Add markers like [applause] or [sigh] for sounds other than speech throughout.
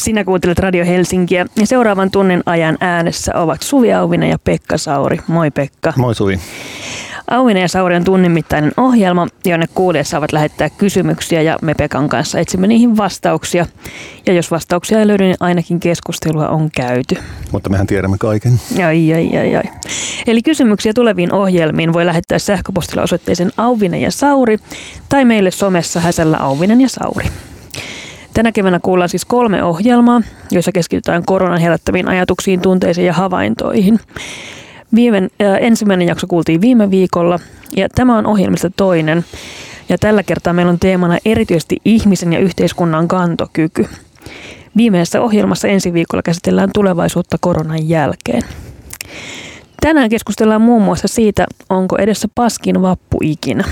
Sinä kuuntelet Radio Helsinkiä ja seuraavan tunnin ajan äänessä ovat Suvi Auvinen ja Pekka Sauri. Moi Pekka. Moi Suvi. Auvinen ja Sauri on tunnin mittainen ohjelma, jonne kuulijat saavat lähettää kysymyksiä ja me Pekan kanssa etsimme niihin vastauksia. Ja jos vastauksia ei löydy, niin ainakin keskustelua on käyty. Mutta mehän tiedämme kaiken. Ai, ai, ai, ai. Eli kysymyksiä tuleviin ohjelmiin voi lähettää sähköpostilla osoitteeseen Auvinen ja Sauri tai meille somessa häsällä Auvinen ja Sauri. Tänä keväänä kuullaan siis kolme ohjelmaa, joissa keskitytään koronan herättäviin ajatuksiin, tunteisiin ja havaintoihin. Viime, äh, ensimmäinen jakso kuultiin viime viikolla ja tämä on ohjelmista toinen. Ja tällä kertaa meillä on teemana erityisesti ihmisen ja yhteiskunnan kantokyky. Viimeisessä ohjelmassa ensi viikolla käsitellään tulevaisuutta koronan jälkeen. Tänään keskustellaan muun muassa siitä, onko edessä paskin vappu ikinä.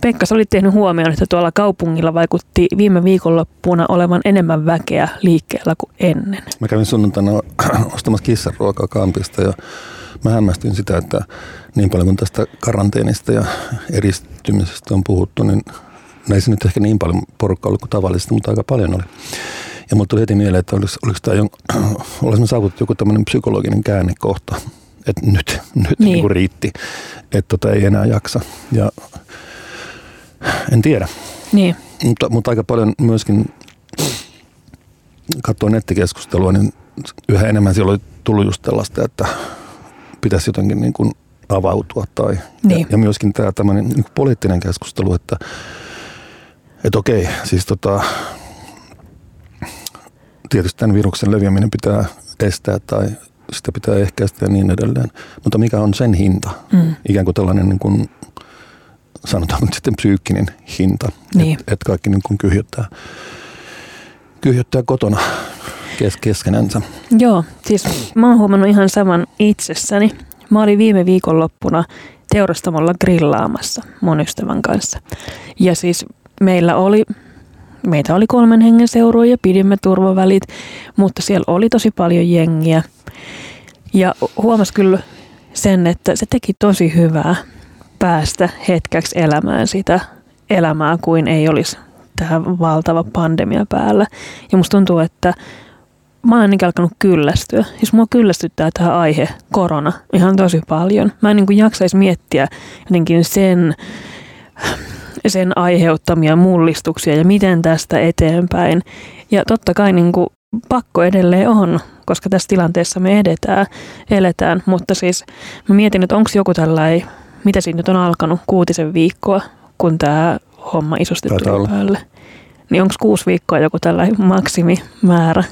Pekka, sä olit tehnyt huomioon, että tuolla kaupungilla vaikutti viime viikonloppuna olevan enemmän väkeä liikkeellä kuin ennen. Mä kävin sunnuntaina [clears throat] ostamassa kissaruokaa kampista ja mä hämmästyin sitä, että niin paljon kuin tästä karanteenista ja eristymisestä on puhuttu, niin se nyt ehkä niin paljon porukkaa ollut kuin tavallisesti, mutta aika paljon oli. Ja mulle tuli heti mieleen, että olis, oliko tämä [clears throat] olisimme saavutettu joku tämmöinen psykologinen käännekohta, että nyt, nyt niin. Niin riitti, että tota ei enää jaksa. Ja en tiedä. Niin. Mutta, mutta aika paljon myöskin katsoin nettikeskustelua, niin yhä enemmän siellä oli tullut just tällaista, että pitäisi jotenkin niin kuin avautua. Tai, Niin. ja, ja myöskin tämä tämmöinen niin kuin poliittinen keskustelu, että, että okei, siis tota, tietysti tämän viruksen leviäminen pitää estää tai sitä pitää ehkäistä ja niin edelleen. Mutta mikä on sen hinta? Mm. Ikään kuin tällainen niin kuin, sanotaan nyt sitten psyykkinen hinta, Niin. että et kaikki niin kuin kyhjöttää, kyhjöttää kotona kes, keskenänsä. Joo, siis mä oon huomannut ihan saman itsessäni. Mä olin viime viikonloppuna teurastamolla grillaamassa mun ystävän kanssa. Ja siis meillä oli, meitä oli kolmen hengen seurua ja pidimme turvavälit, mutta siellä oli tosi paljon jengiä. Ja huomas kyllä sen, että se teki tosi hyvää päästä hetkeksi elämään sitä elämää kuin ei olisi tähän valtava pandemia päällä. Ja musta tuntuu, että mä oon ainakin alkanut kyllästyä. Siis mua kyllästyttää tämä aihe, korona, ihan tosi paljon. Mä en niin jaksaisi miettiä jotenkin sen, sen aiheuttamia mullistuksia ja miten tästä eteenpäin. Ja totta kai niin kuin pakko edelleen on, koska tässä tilanteessa me edetään, eletään. Mutta siis mä mietin, että onko joku tällainen, mitä siinä nyt on alkanut, kuutisen viikkoa, kun tämä homma isosti Taitaa tuli päälle. Niin onko kuusi viikkoa joku tällainen maksimimäärä,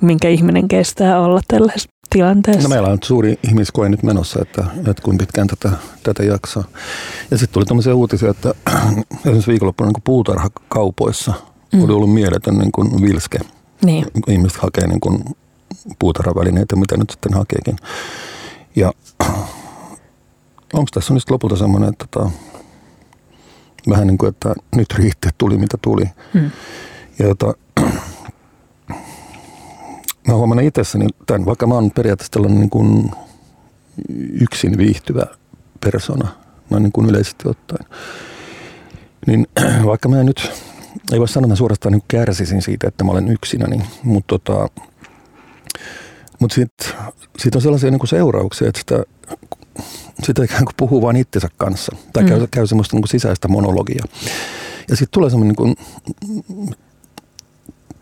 minkä ihminen kestää olla tällaisessa tilanteessa? No meillä on nyt suuri ihmiskoe nyt menossa, että, että kuinka pitkään tätä, tätä jaksaa. Ja sitten tuli tämmöisiä uutisia, että [clears throat] esimerkiksi viikonloppuna niin puutarhakaupoissa mm. oli ollut mieletön niin kuin vilske. Niin, kun ihmiset hakee niin kuin puutarhavälineitä, mitä nyt sitten hakeekin. Ja onko tässä nyt lopulta semmoinen, että tota, vähän niin kuin, että nyt riitti, tuli mitä tuli. Mm. Ja tota, [clears throat] mä huomaan itsessäni tämän, vaikka mä oon periaatteessa tällainen niin kuin yksin viihtyvä persona, noin niin kuin yleisesti ottaen. Niin [clears throat] vaikka mä nyt, ei voi sanoa, että mä suorastaan niin kärsisin siitä, että mä olen yksinä, niin, mutta tota, mutta siitä, siitä on sellaisia niin kuin seurauksia, että sitä, sitä ikään kuin puhuu vain itsensä kanssa. Tai Mm. käy, käy semmoista niin kuin sisäistä monologia. Ja sitten tulee semmoinen niin kuin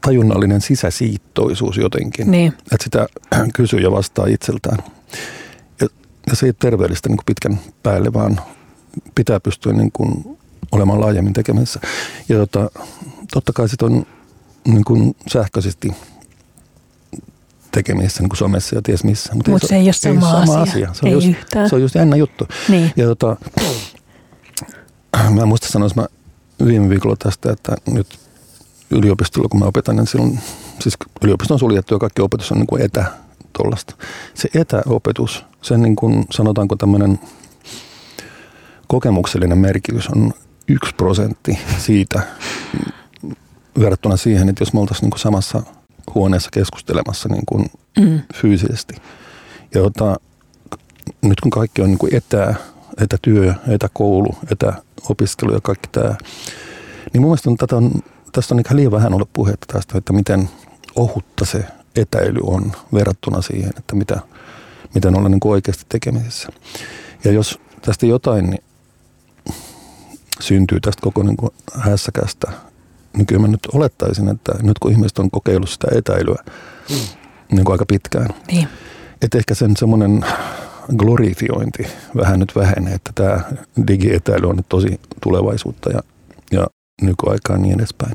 tajunnallinen sisäsiittoisuus jotenkin. niin, Että sitä [clears throat] kysyy ja vastaa itseltään. Ja, ja se ei ole terveellistä niin kuin pitkän päälle, vaan pitää pystyä niin kuin olemaan laajemmin tekemässä. Ja tota, totta kai sit on niin kuin sähköisesti tekemisissä niin kuin somessa ja ties missä. Mutta mutta se ei ole sama, asia. Se on, ei just, yhtään. se on just jännä juttu. Niin, Ja tota, mä muista sanoa, mä viime viikolla tästä, että nyt yliopistolla, kun mä opetan, niin silloin, siis yliopisto on suljettu ja kaikki opetus on niin kuin etä tollasta. Se etäopetus, sen niin kuin sanotaanko tämmöinen kokemuksellinen merkitys on yksi prosentti siitä verrattuna siihen, että jos me oltaisiin niin kuin samassa huoneessa keskustelemassa niin kuin mm, fyysisesti. Ja tota, nyt kun kaikki on niin kuin etä, etätyö, etäkoulu, etäopiskelu ja kaikki tämä, niin mun mielestä on, tätä on, tästä on ihan liian vähän ollut puhetta tästä, että miten, ohutta se etäily on verrattuna siihen, että mitä, miten ollaan niin kuin oikeasti tekemisessä. Ja jos tästä jotain niin syntyy tästä koko niin kuin hässäkästä, niin kyllä mä nyt olettaisin, että nyt kun ihmiset on kokeillut sitä etäilyä mm. niin kuin aika pitkään, niin. että ehkä sen semmoinen glorifiointi vähän nyt vähenee, että tämä digietäily on nyt tosi tulevaisuutta ja, ja nykyaikaa niin edespäin.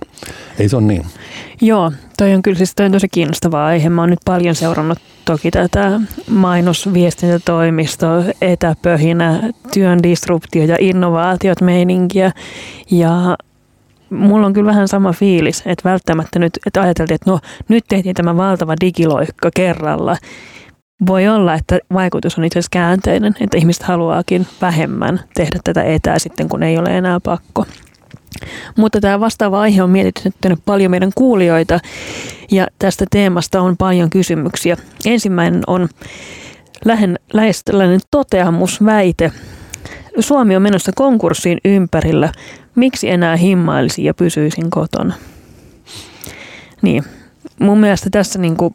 Ei se ole niin. Joo, toi on kyllä siis toi on tosi kiinnostava aihe. Mä oon nyt paljon seurannut toki tätä mainosviestintätoimisto, etäpöhinä, työn disruptio ja innovaatiot meininkiä. Ja mulla on kyllä vähän sama fiilis, että välttämättä nyt, että ajateltiin, että no nyt tehtiin tämä valtava digiloikka kerralla. Voi olla, että vaikutus on itse asiassa käänteinen, että ihmiset haluaakin vähemmän tehdä tätä etää sitten, kun ei ole enää pakko. Mutta tämä vastaava aihe on mietitynyt paljon meidän kuulijoita ja tästä teemasta on paljon kysymyksiä. Ensimmäinen on lähen, lähes tällainen toteamusväite. Suomi on menossa konkurssiin ympärillä. Miksi enää himmailisin ja pysyisin kotona? Niin, mun mielestä tässä niinku,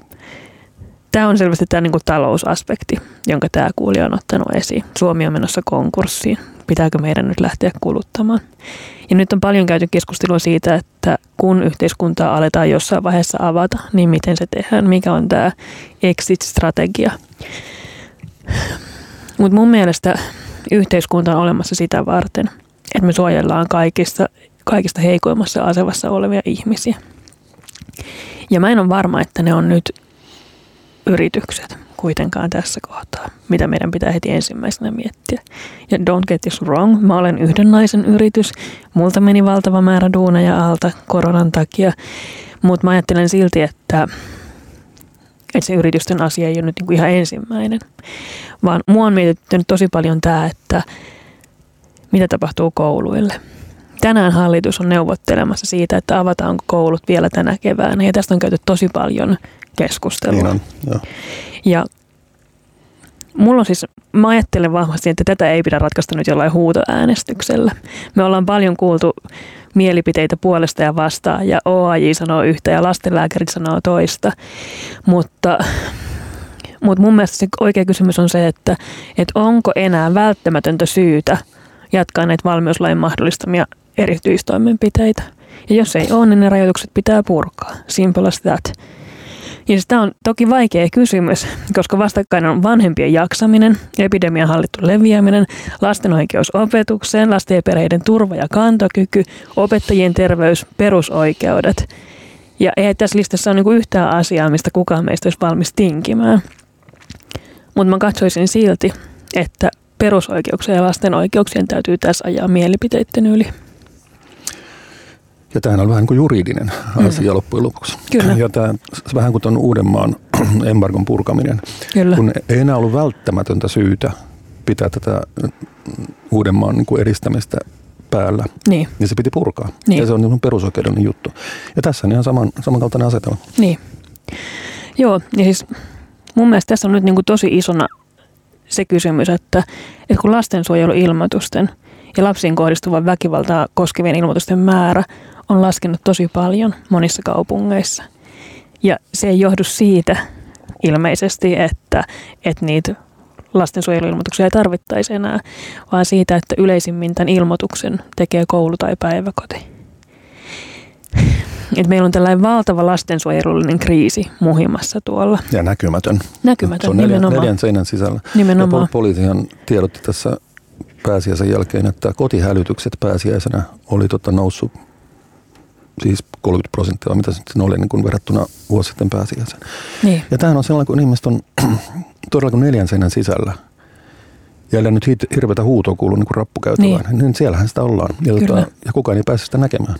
tämä on selvästi tämä niinku talousaspekti, jonka tämä kuulija on ottanut esiin. Suomi on menossa konkurssiin. Pitääkö meidän nyt lähteä kuluttamaan? Ja nyt on paljon käyty keskustelua siitä, että kun yhteiskuntaa aletaan jossain vaiheessa avata, niin miten se tehdään, mikä on tämä exit-strategia. Mutta mun mielestä yhteiskunta on olemassa sitä varten, että me suojellaan kaikista, kaikista heikoimmassa asemassa olevia ihmisiä. Ja mä en ole varma, että ne on nyt yritykset kuitenkaan tässä kohtaa, mitä meidän pitää heti ensimmäisenä miettiä. Ja don't get this wrong, mä olen yhden naisen yritys, multa meni valtava määrä duuneja alta koronan takia, mutta mä ajattelen silti, että, että se yritysten asia ei ole nyt niinku ihan ensimmäinen, vaan mua on mietitty tosi paljon tämä, että mitä tapahtuu kouluille. Tänään hallitus on neuvottelemassa siitä, että avataanko koulut vielä tänä keväänä ja tästä on käyty tosi paljon keskustelua. Niin on, joo. Ja mulla on siis, mä ajattelen vahvasti, että tätä ei pidä ratkaista nyt jollain huutoäänestyksellä. Me ollaan paljon kuultu mielipiteitä puolesta ja vastaan ja OAJ sanoo yhtä ja lastenlääkärit sanoo toista, mutta mutta mun mielestä se oikea kysymys on se, että, että onko enää välttämätöntä syytä jatkaa näitä valmiuslain mahdollistamia erityistoimenpiteitä. Ja jos ei ole, niin ne rajoitukset pitää purkaa. Simple as that. Ja tämä on toki vaikea kysymys, koska vastakkain on vanhempien jaksaminen, epidemian hallittu leviäminen, lasten oikeus opetukseen, lasten ja perheiden turva ja kantokyky, opettajien terveys, perusoikeudet. Ja ei tässä listassa ole niinku yhtään asiaa, mistä kukaan meistä olisi valmis tinkimään. Mutta mä katsoisin silti, että perusoikeuksien ja lasten oikeuksien täytyy tässä ajaa mielipiteiden yli. Ja tämähän on vähän niin kuin juridinen mm. asia mm. loppujen lopuksi. Kyllä. Ja tämä vähän kuin tuon Uudenmaan [clears throat] embargon purkaminen. Kyllä. Kun ei enää ollut välttämätöntä syytä pitää tätä Uudenmaan niin kuin eristämistä päällä, niin. niin se piti purkaa. Niin. Ja se on niin perusoikeudellinen juttu. Ja tässä on ihan saman, samankaltainen asetelma. Niin. Joo, ja siis mun mielestä tässä on nyt niin kuin tosi isona se kysymys, että, että kun lastensuojeluilmoitusten ja lapsiin kohdistuvan väkivaltaa koskevien ilmoitusten määrä on laskenut tosi paljon monissa kaupungeissa. Ja se ei johdu siitä ilmeisesti, että, että niitä lastensuojeluilmoituksia ei tarvittaisi enää, vaan siitä, että yleisimmin tämän ilmoituksen tekee koulu tai päiväkoti. Et meillä on tällainen valtava lastensuojelullinen kriisi muhimassa tuolla. Ja näkymätön. Näkymätön, Se on neljän, neljän seinän sisällä. Nimenomaan. Ja poliisihan tiedotti tässä pääsiäisen jälkeen, että kotihälytykset pääsiäisenä oli tota noussut siis 30 prosenttia, mitä se oli niin kuin verrattuna vuosi sitten pääsiäisen. Niin. Ja tämähän on sellainen, kun ihmiset on [clears throat] todella kuin neljän seinän sisällä, ja nyt hirveätä huutoa kuuluu niin kuin rappukäytävään, niin. niin siellähän sitä ollaan. Ja, tota, ja kukaan ei pääse sitä näkemään.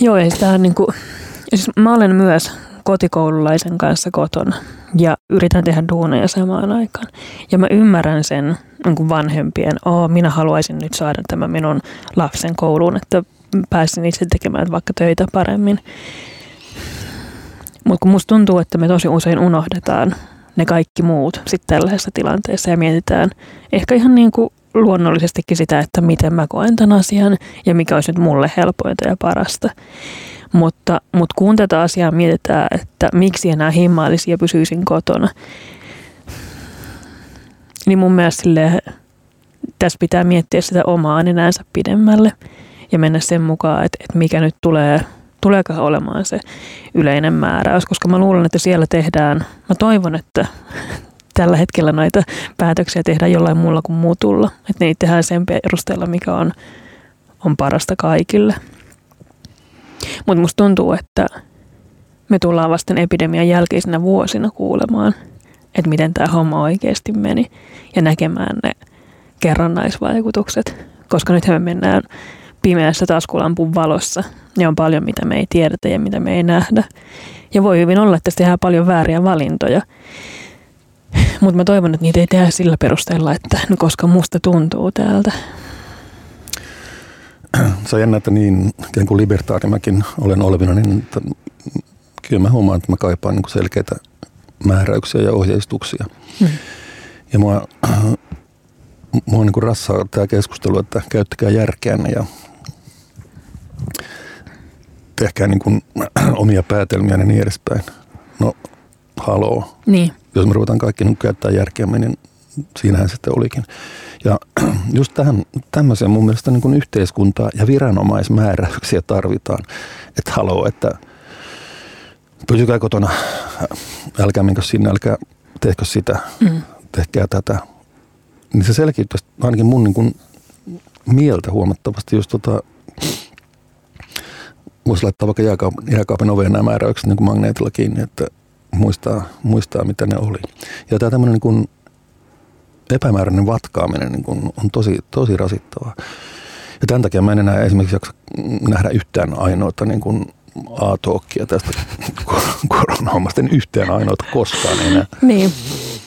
Joo, ja sitä niin kuin, siis mä olen myös kotikoululaisen kanssa kotona ja yritän tehdä duuneja samaan aikaan. Ja mä ymmärrän sen niin kuin vanhempien, oh, minä haluaisin nyt saada tämän minun lapsen kouluun, että pääsin itse tekemään vaikka töitä paremmin. Mutta kun musta tuntuu, että me tosi usein unohdetaan ne kaikki muut sitten tällaisessa tilanteessa ja mietitään ehkä ihan niin kuin luonnollisestikin sitä, että miten mä koen tämän asian ja mikä olisi nyt mulle helpointa ja parasta. Mutta, mutta kun tätä asiaa mietitään, että miksi enää himmailisi ja pysyisin kotona, niin mun mielestä sille, tässä pitää miettiä sitä omaa nenänsä pidemmälle ja mennä sen mukaan, että, että mikä nyt tulee, tuleekaan olemaan se yleinen määräys, koska mä luulen, että siellä tehdään, mä toivon, että [laughs] tällä hetkellä noita päätöksiä tehdään jollain muulla kuin muutulla. Että niitä tehdään sen perusteella, mikä on, on parasta kaikille. Mutta musta tuntuu, että me tullaan vasten epidemian jälkeisinä vuosina kuulemaan, että miten tämä homma oikeasti meni ja näkemään ne kerrannaisvaikutukset. Koska nyt me mennään pimeässä taskulampun valossa ja on paljon, mitä me ei tiedetä ja mitä me ei nähdä. Ja voi hyvin olla, että tässä tehdään paljon vääriä valintoja. Mutta mä toivon, että niitä ei tehdä sillä perusteella, että no koska musta tuntuu täältä. Se on jännä, että niin ikään kuin libertaari mäkin olen olevina, niin että kyllä mä huomaan, että mä kaipaan niin selkeitä määräyksiä ja ohjeistuksia. Hmm. Ja mua, mua niin rassaa tämä keskustelu, että käyttäkää järkeänne ja tehkää niin kuin [clears throat] omia päätelmiä ja niin edespäin. No, haloo. Niin jos me ruvetaan kaikki niin käyttää järkeämme, niin siinähän sitten olikin. Ja [clears throat] just tähän, tämmöiseen mun mielestä niin kuin yhteiskuntaa ja viranomaismääräyksiä tarvitaan. Että haloo, että pysykää kotona, älkää minkö sinne, älkää tehkö sitä, mm. tehkää tätä. Niin se selkiyttäisi ainakin mun niin kuin mieltä huomattavasti just tota, voisi laittaa vaikka jääkaapin, jääkaapin oveen nämä määräykset niin magneetilla kiinni, että muistaa, muistaa mitä ne oli. Ja tämä tämmöinen niin epämääräinen vatkaaminen niin kuin on tosi, tosi rasittavaa. Ja tämän takia mä en enää esimerkiksi jaksa nähdä yhtään ainoata niin kuin A-talkia tästä [laughs] koronahommasta, niin yhtään ainoata koskaan enää. Niin.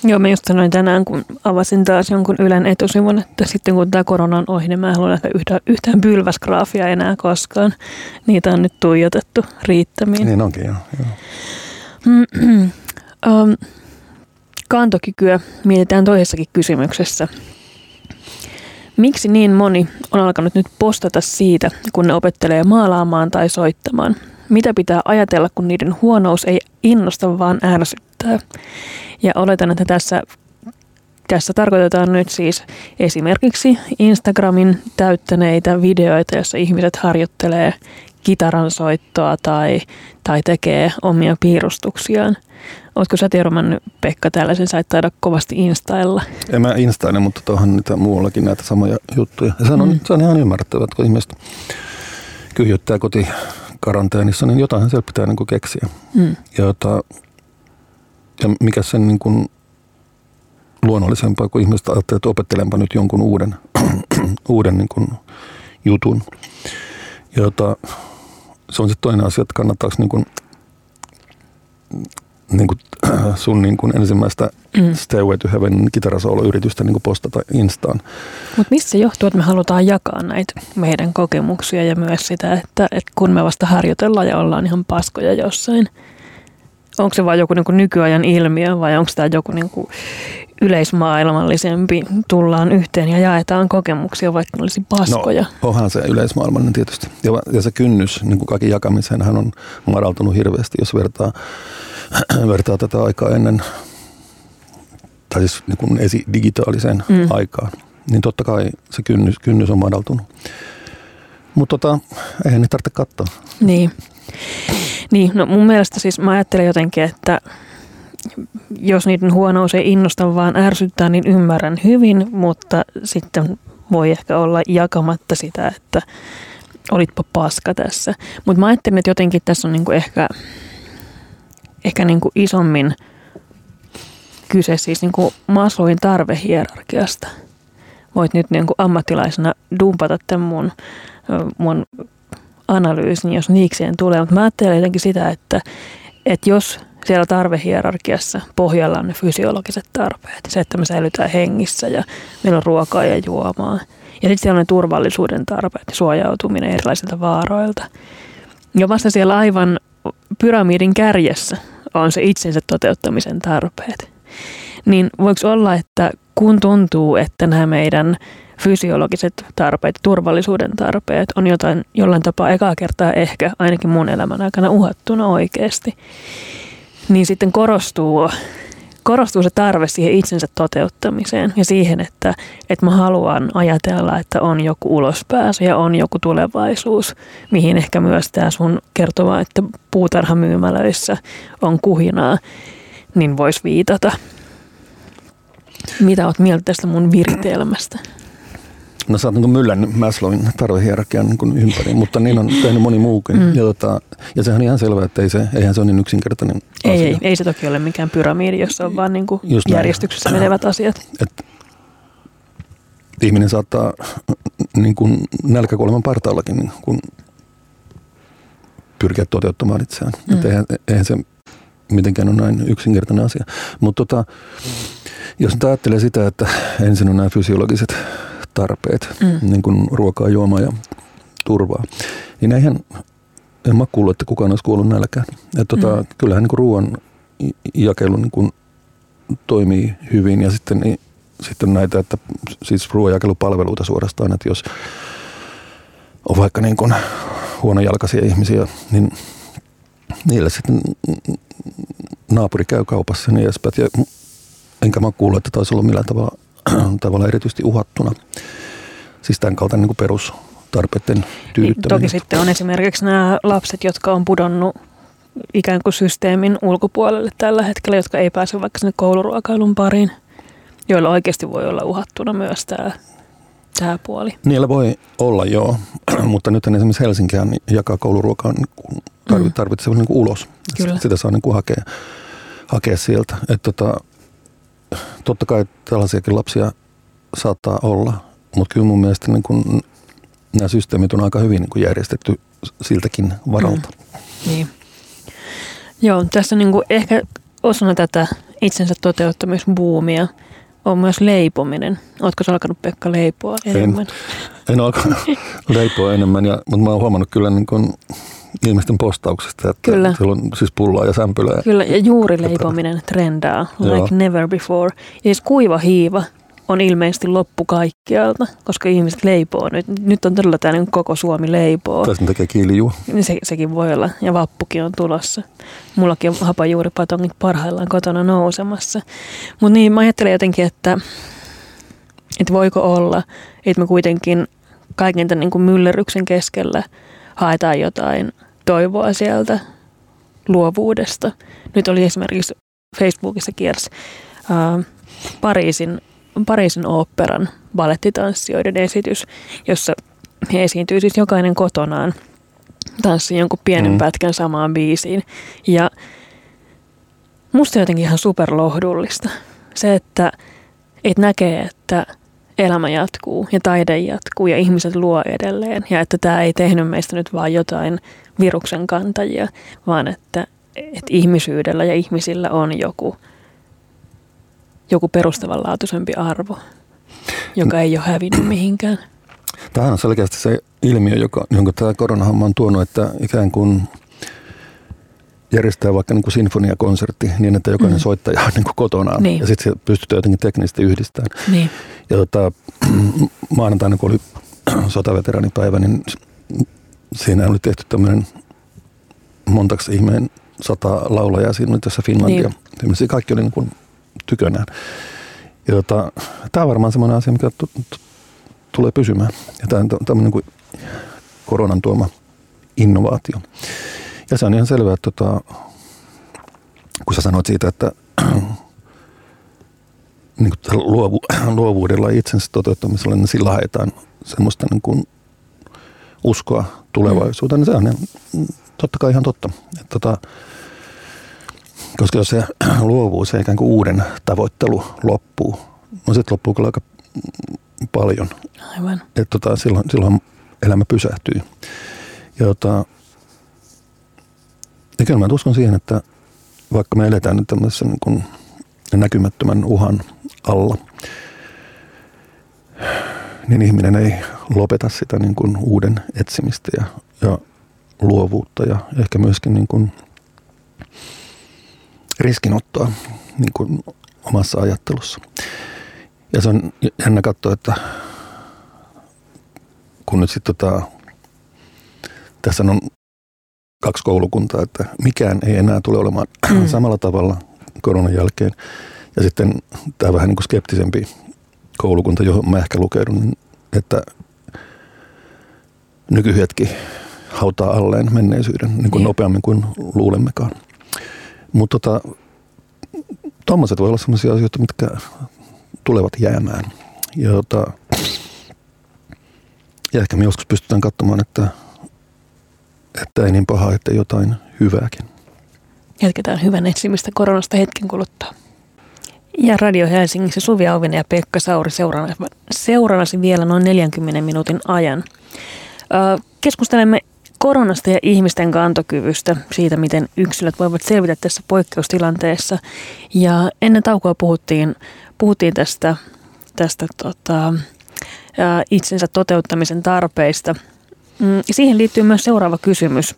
Joo, mä just sanoin tänään, kun avasin taas jonkun Ylen etusivun, että sitten kun tämä korona on ohi, niin mä en halua nähdä yhtään, yhtään pylväsgraafia enää koskaan. Niitä on nyt tuijotettu riittämiin. Niin onkin, joo. joo. um, [clears throat] kantokykyä mietitään toisessakin kysymyksessä. Miksi niin moni on alkanut nyt postata siitä, kun ne opettelee maalaamaan tai soittamaan? Mitä pitää ajatella, kun niiden huonous ei innosta, vaan ärsyttää? Ja oletan, että tässä, tässä tarkoitetaan nyt siis esimerkiksi Instagramin täyttäneitä videoita, joissa ihmiset harjoittelee kitaran soittoa tai, tai tekee omia piirustuksiaan. Oletko sä törmännyt, Pekka, tällaisen? Sä et taida kovasti instailla. En mä instaile, mutta tuohon niitä muuallakin näitä samoja juttuja. Ja se on, mm. se on ihan ymmärrettävää, että kun ihmiset kyhjöttää koti karanteenissa, niin jotain siellä pitää niin keksiä. Mm. Ja, jota, ja mikä sen niin kuin luonnollisempaa, kun ihmiset ajattelee, että opettelenpa nyt jonkun uuden, [clears throat] uuden niin kuin jutun. Ja jota, se on sitten toinen asia, että kannattaako niin kuin, niin kuin [clears throat] sun niin kuin ensimmäistä mm. Stairway to Heaven kitarasoolo-yritystä niin kuin postata Instaan. Mutta mistä se johtuu, että me halutaan jakaa näitä meidän kokemuksia ja myös sitä, että, että kun me vasta harjoitellaan ja ollaan ihan paskoja jossain, onko se vain joku niin kuin nykyajan ilmiö vai onko tämä joku niin kuin yleismaailmallisempi, tullaan yhteen ja jaetaan kokemuksia, vaikka ne olisi paskoja. No, onhan se yleismaailmallinen tietysti. Ja, ja se kynnys niin kuin kaikki jakamiseen hän on madaltunut hirveästi, jos vertaa, [clears throat] vertaa tätä aikaa ennen, tai siis niin kuin esi-digitaaliseen mm. aikaan. Niin totta kai se kynnys, kynnys on madaltunut. Mutta tota, eihän niitä tarvitse katsoa. Niin. Niin, no mun mielestä siis mä ajattelen jotenkin, että jos niiden huonous ei innosta vaan ärsyttää, niin ymmärrän hyvin, mutta sitten voi ehkä olla jakamatta sitä, että olitpa paska tässä. Mutta mä ajattelin, että jotenkin tässä on niinku ehkä, ehkä niinku isommin kyse siis niinku Maslowin tarvehierarkiasta. Voit nyt niinku ammattilaisena dumpata tämän mun, mun analyysin, jos niikseen tulee. Mutta mä ajattelen jotenkin sitä, että, että jos siellä tarvehierarkiassa pohjalla on ne fysiologiset tarpeet. Se, että me säilytään hengissä ja meillä on ruokaa ja juomaa. Ja sitten siellä on ne turvallisuuden tarpeet, suojautuminen erilaisilta vaaroilta. Ja vasta siellä aivan pyramidin kärjessä on se itsensä toteuttamisen tarpeet. Niin voiko olla, että kun tuntuu, että nämä meidän fysiologiset tarpeet, turvallisuuden tarpeet on jotain, jollain tapaa ekaa kertaa ehkä ainakin mun elämän aikana uhattuna oikeasti, niin sitten korostuu korostuu se tarve siihen itsensä toteuttamiseen ja siihen, että, että mä haluan ajatella, että on joku ulospääsy ja on joku tulevaisuus, mihin ehkä myös tämä sun kertova, että puutarhamyymälöissä on kuhinaa, niin voisi viitata. Mitä oot mieltä tästä mun viritelmästä? No sä oot niin myllännyt Maslowin tarvehierarkian niin ympäri, mutta niin on tehnyt moni muukin. Mm. Ja, tota, ja sehän on ihan selvää, että ei se, eihän se ole niin yksinkertainen ei, asia. Ei, ei se toki ole mikään pyramidi, jossa on vaan niin kuin järjestyksessä näin. menevät asiat. Et, ihminen saattaa niin kuin nälkäkuoleman partaallakin niin kuin pyrkiä toteuttamaan itseään. Mm. Et eihän, eihän se mitenkään ole näin yksinkertainen asia. Mutta tota, jos nyt ajattelee sitä, että ensin on nämä fysiologiset tarpeet, mm. niin kuin ruokaa, juomaa ja turvaa. Niin eihän, en mä kuullut, että kukaan olisi kuollut nälkään. Että tota, mm. Kyllähän niin kuin ruoan jakelu niin kuin toimii hyvin ja sitten, niin, sitten näitä, että siis ruoanjakelupalveluita suorastaan, että jos on vaikka niin kuin huonojalkaisia ihmisiä, niin niille sitten naapuri käy kaupassa niin edespäin. Ja enkä mä kuullut, että taisi olla millään tavalla [clears throat] tavallaan erityisesti uhattuna. Siis tämän kaltainen niin perustarpeiden tyydyttäminen. Toki sitten on esimerkiksi nämä lapset, jotka on pudonnut ikään kuin systeemin ulkopuolelle tällä hetkellä, jotka ei pääse vaikka sinne kouluruokailun pariin, joilla oikeasti voi olla uhattuna myös tämä, tämä puoli. Niillä voi olla joo, [clears throat] mutta nyt esimerkiksi Helsinkihän jakaa kouluruokaa niin tarvitsee mm. niin ulos. Kyllä. Sitä saa niin kuin hakea, hakea sieltä. Että tota, totta kai tällaisiakin lapsia saattaa olla, mutta kyllä mun mielestä niin kun nämä systeemit on aika hyvin niin kun järjestetty siltäkin varalta. Mm. Niin. Joo, tässä niin kuin ehkä osana tätä itsensä toteuttamisbuumia on myös leipominen. Oletko sä alkanut Pekka leipoa enemmän? En, en alkanut [laughs] leipoa enemmän, ja, mutta mä oon huomannut kyllä niin kun ihmisten postauksesta, että Kyllä. siellä on siis pullaa ja sämpylää. Kyllä, ja juuri leipominen trendaa, like Joo. never before. Ja siis kuiva hiiva on ilmeisesti loppu kaikkialta, koska ihmiset leipoo nyt. Nyt on todella tämä niin koko Suomi leipoo. Tai tekee kiilijuu. Niin se, sekin voi olla, ja vappukin on tulossa. Mullakin on hapajuuripatongit parhaillaan kotona nousemassa. Mutta niin, mä ajattelen jotenkin, että, että voiko olla, että me kuitenkin kaiken tämän niin kuin myllerryksen keskellä haetaan jotain – toivoa sieltä luovuudesta. Nyt oli esimerkiksi Facebookissa kiersi äh, Pariisin, Pariisin oopperan balettitanssijoiden esitys, jossa he esiintyy siis jokainen kotonaan tanssii jonkun pienen mm. pätkän samaan biisiin. Ja musta jotenkin ihan superlohdullista se, että et näkee, että elämä jatkuu ja taide jatkuu ja ihmiset luo edelleen. Ja että tämä ei tehnyt meistä nyt vaan jotain viruksen kantajia, vaan että, että ihmisyydellä ja ihmisillä on joku, joku perustavanlaatuisempi arvo, joka ei ole hävinnyt [clears throat] mihinkään. Tämähän on selkeästi se ilmiö, joka, jonka tämä koronahomma on tuonut, että ikään kuin järjestää vaikka niin kuin sinfoniakonsertti niin, että jokainen mm. soittaja on niin kuin kotonaan. Niin. Ja sitten se pystytään jotenkin teknisesti yhdistämään. Niin. Ja tota, [clears throat] maanantaina, kun oli [clears throat] sotaveteraanipäivä, niin siinä oli tehty tämmöinen montaksi ihmeen sata laulajaa. Siinä oli tässä Finlandia. Niin. Kaikki oli niin kuin tykönään. Ja tota, tämä on varmaan semmoinen asia, mikä t- t- tulee pysymään. Ja tämä on tämmöinen kuin koronan tuoma innovaatio. Ja se on ihan selvää, että tota, kun sä sanoit siitä, että niin kuin luovu, [clears throat] luovuudella itsensä toteuttamisella, niin sillä haetaan semmoista niin kuin uskoa tulevaisuuteen, niin se on totta kai ihan totta. Että tota, koska jos se [clears throat] luovuus ja ikään kuin uuden tavoittelu loppuu, no sitten loppuu kyllä aika paljon. Aivan. Että tota, silloin, silloin elämä pysähtyy. Ja tota, ja kyllä mä uskon siihen, että vaikka me eletään nyt tämmöisen niin kuin näkymättömän uhan alla, niin ihminen ei lopeta sitä niin kuin uuden etsimistä ja, ja luovuutta ja ehkä myöskin niin kuin riskinottoa niin kuin omassa ajattelussa. Ja se on jännä katsoa, että kun nyt sitten tota, tässä on kaksi koulukuntaa, että mikään ei enää tule olemaan mm. [clears throat] samalla tavalla koronan jälkeen. Ja sitten tämä vähän niin kuin skeptisempi koulukunta, johon mä ehkä lukeudun, niin että nykyhetki hautaa alleen menneisyyden niin kuin nopeammin kuin luulemmekaan. Mutta tota, tuommoiset voi olla sellaisia asioita, mitkä tulevat jäämään. Ja, tota, ja ehkä me joskus pystytään katsomaan, että, että ei niin paha, että jotain hyvääkin. Jatketaan hyvän etsimistä koronasta hetken kuluttua. Ja Radio Helsingissä Suvi Auvinen ja Pekka Sauri seurannasi vielä noin 40 minuutin ajan. Keskustelemme koronasta ja ihmisten kantokyvystä, siitä miten yksilöt voivat selvitä tässä poikkeustilanteessa. Ja ennen taukoa puhuttiin, puhuttiin tästä, tästä tota, itsensä toteuttamisen tarpeista. Mm, siihen liittyy myös seuraava kysymys.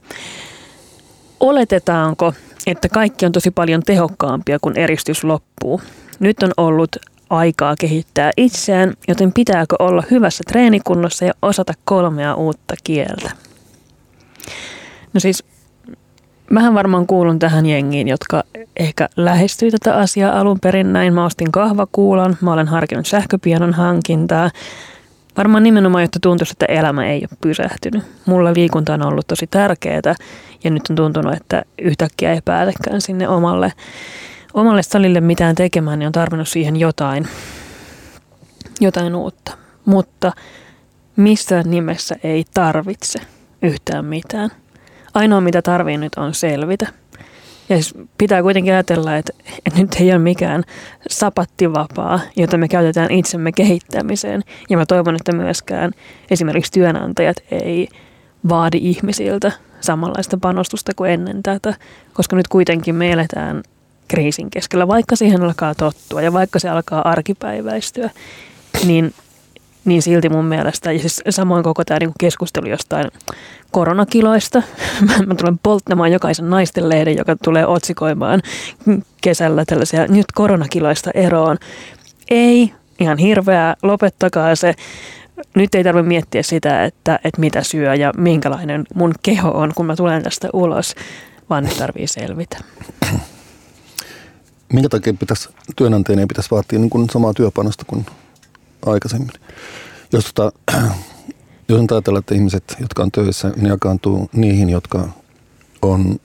Oletetaanko, että kaikki on tosi paljon tehokkaampia, kun eristys loppuu? Nyt on ollut aikaa kehittää itseään, joten pitääkö olla hyvässä treenikunnossa ja osata kolmea uutta kieltä? No siis Mähän varmaan kuulun tähän jengiin, jotka ehkä lähestyi tätä asiaa alun perin näin. Mä ostin kahvakuulan, mä olen harkinnut sähköpianon hankintaa. Varmaan nimenomaan, jotta tuntuisi, että elämä ei ole pysähtynyt. Mulla liikunta on ollut tosi tärkeää ja nyt on tuntunut, että yhtäkkiä ei päätäkään sinne omalle, omalle salille mitään tekemään, niin on tarvinnut siihen jotain, jotain uutta. Mutta missään nimessä ei tarvitse yhtään mitään. Ainoa mitä tarvii nyt on selvitä. Ja siis pitää kuitenkin ajatella, että, että nyt ei ole mikään sapattivapaa, jota me käytetään itsemme kehittämiseen. Ja mä toivon, että myöskään esimerkiksi työnantajat ei vaadi ihmisiltä samanlaista panostusta kuin ennen tätä, koska nyt kuitenkin me eletään kriisin keskellä, vaikka siihen alkaa tottua ja vaikka se alkaa arkipäiväistyä, niin niin silti mun mielestä, ja siis samoin koko tämä niinku keskustelu jostain koronakiloista. [laughs] Mä tulen polttamaan jokaisen naisten lehden, joka tulee otsikoimaan kesällä tällaisia nyt koronakiloista eroon. Ei, ihan hirveää, lopettakaa se. Nyt ei tarvitse miettiä sitä, että, että mitä syö ja minkälainen mun keho on, kun mä tulen tästä ulos, vaan nyt tarvii selvitä. Minkä takia pitäisi, työnantajien ei pitäisi vaatia niin kuin samaa työpanosta kuin aikaisemmin? Jos, tota, [clears throat] jos on ajatella, että ihmiset, jotka on töissä, ne jakaantuu niihin, jotka on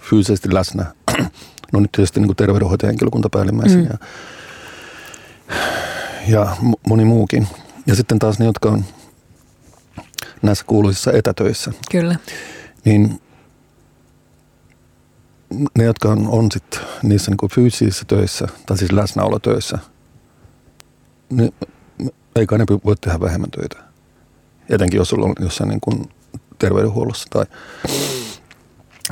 fyysisesti läsnä. [clears throat] No nyt tietysti niin terveydenhoitajahenkilökunta päällimmäisenä mm. ja, ja moni muukin. Ja sitten taas ne, jotka on näissä kuuluisissa etätöissä. Kyllä. Niin ne, jotka on, on sit niissä niin fyysisissä töissä, tai siis läsnäolotöissä, niin ei kai ne voi tehdä vähemmän töitä. Etenkin jos sulla on jossain niin kuin terveydenhuollossa tai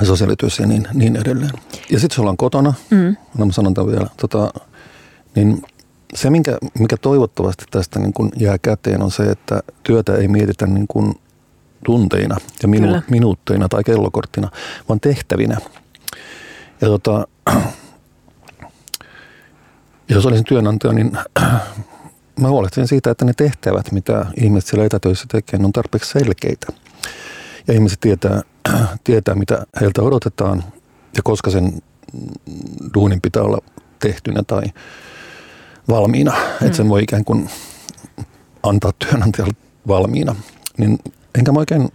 sosiaalityössä ja niin, niin edelleen. Ja sitten sulla on kotona, mm. no mä sanon tämän vielä, tota, niin se, minkä, mikä toivottavasti tästä niin kuin jää käteen, on se, että työtä ei mietitä niin kuin tunteina ja minu, minuutteina tai kellokorttina, vaan tehtävinä. Ja tota, [clears throat] jos olisin työnantaja, niin mä huolehtin siitä, että ne tehtävät, mitä ihmiset siellä etätöissä tekee, on tarpeeksi selkeitä. Ja ihmiset tietää, [clears throat] tietää, mitä heiltä odotetaan ja koska sen duunin pitää olla tehtynä tai valmiina. Mm. Että sen voi ikään kuin antaa työnantajalle valmiina. Niin enkä mä oikein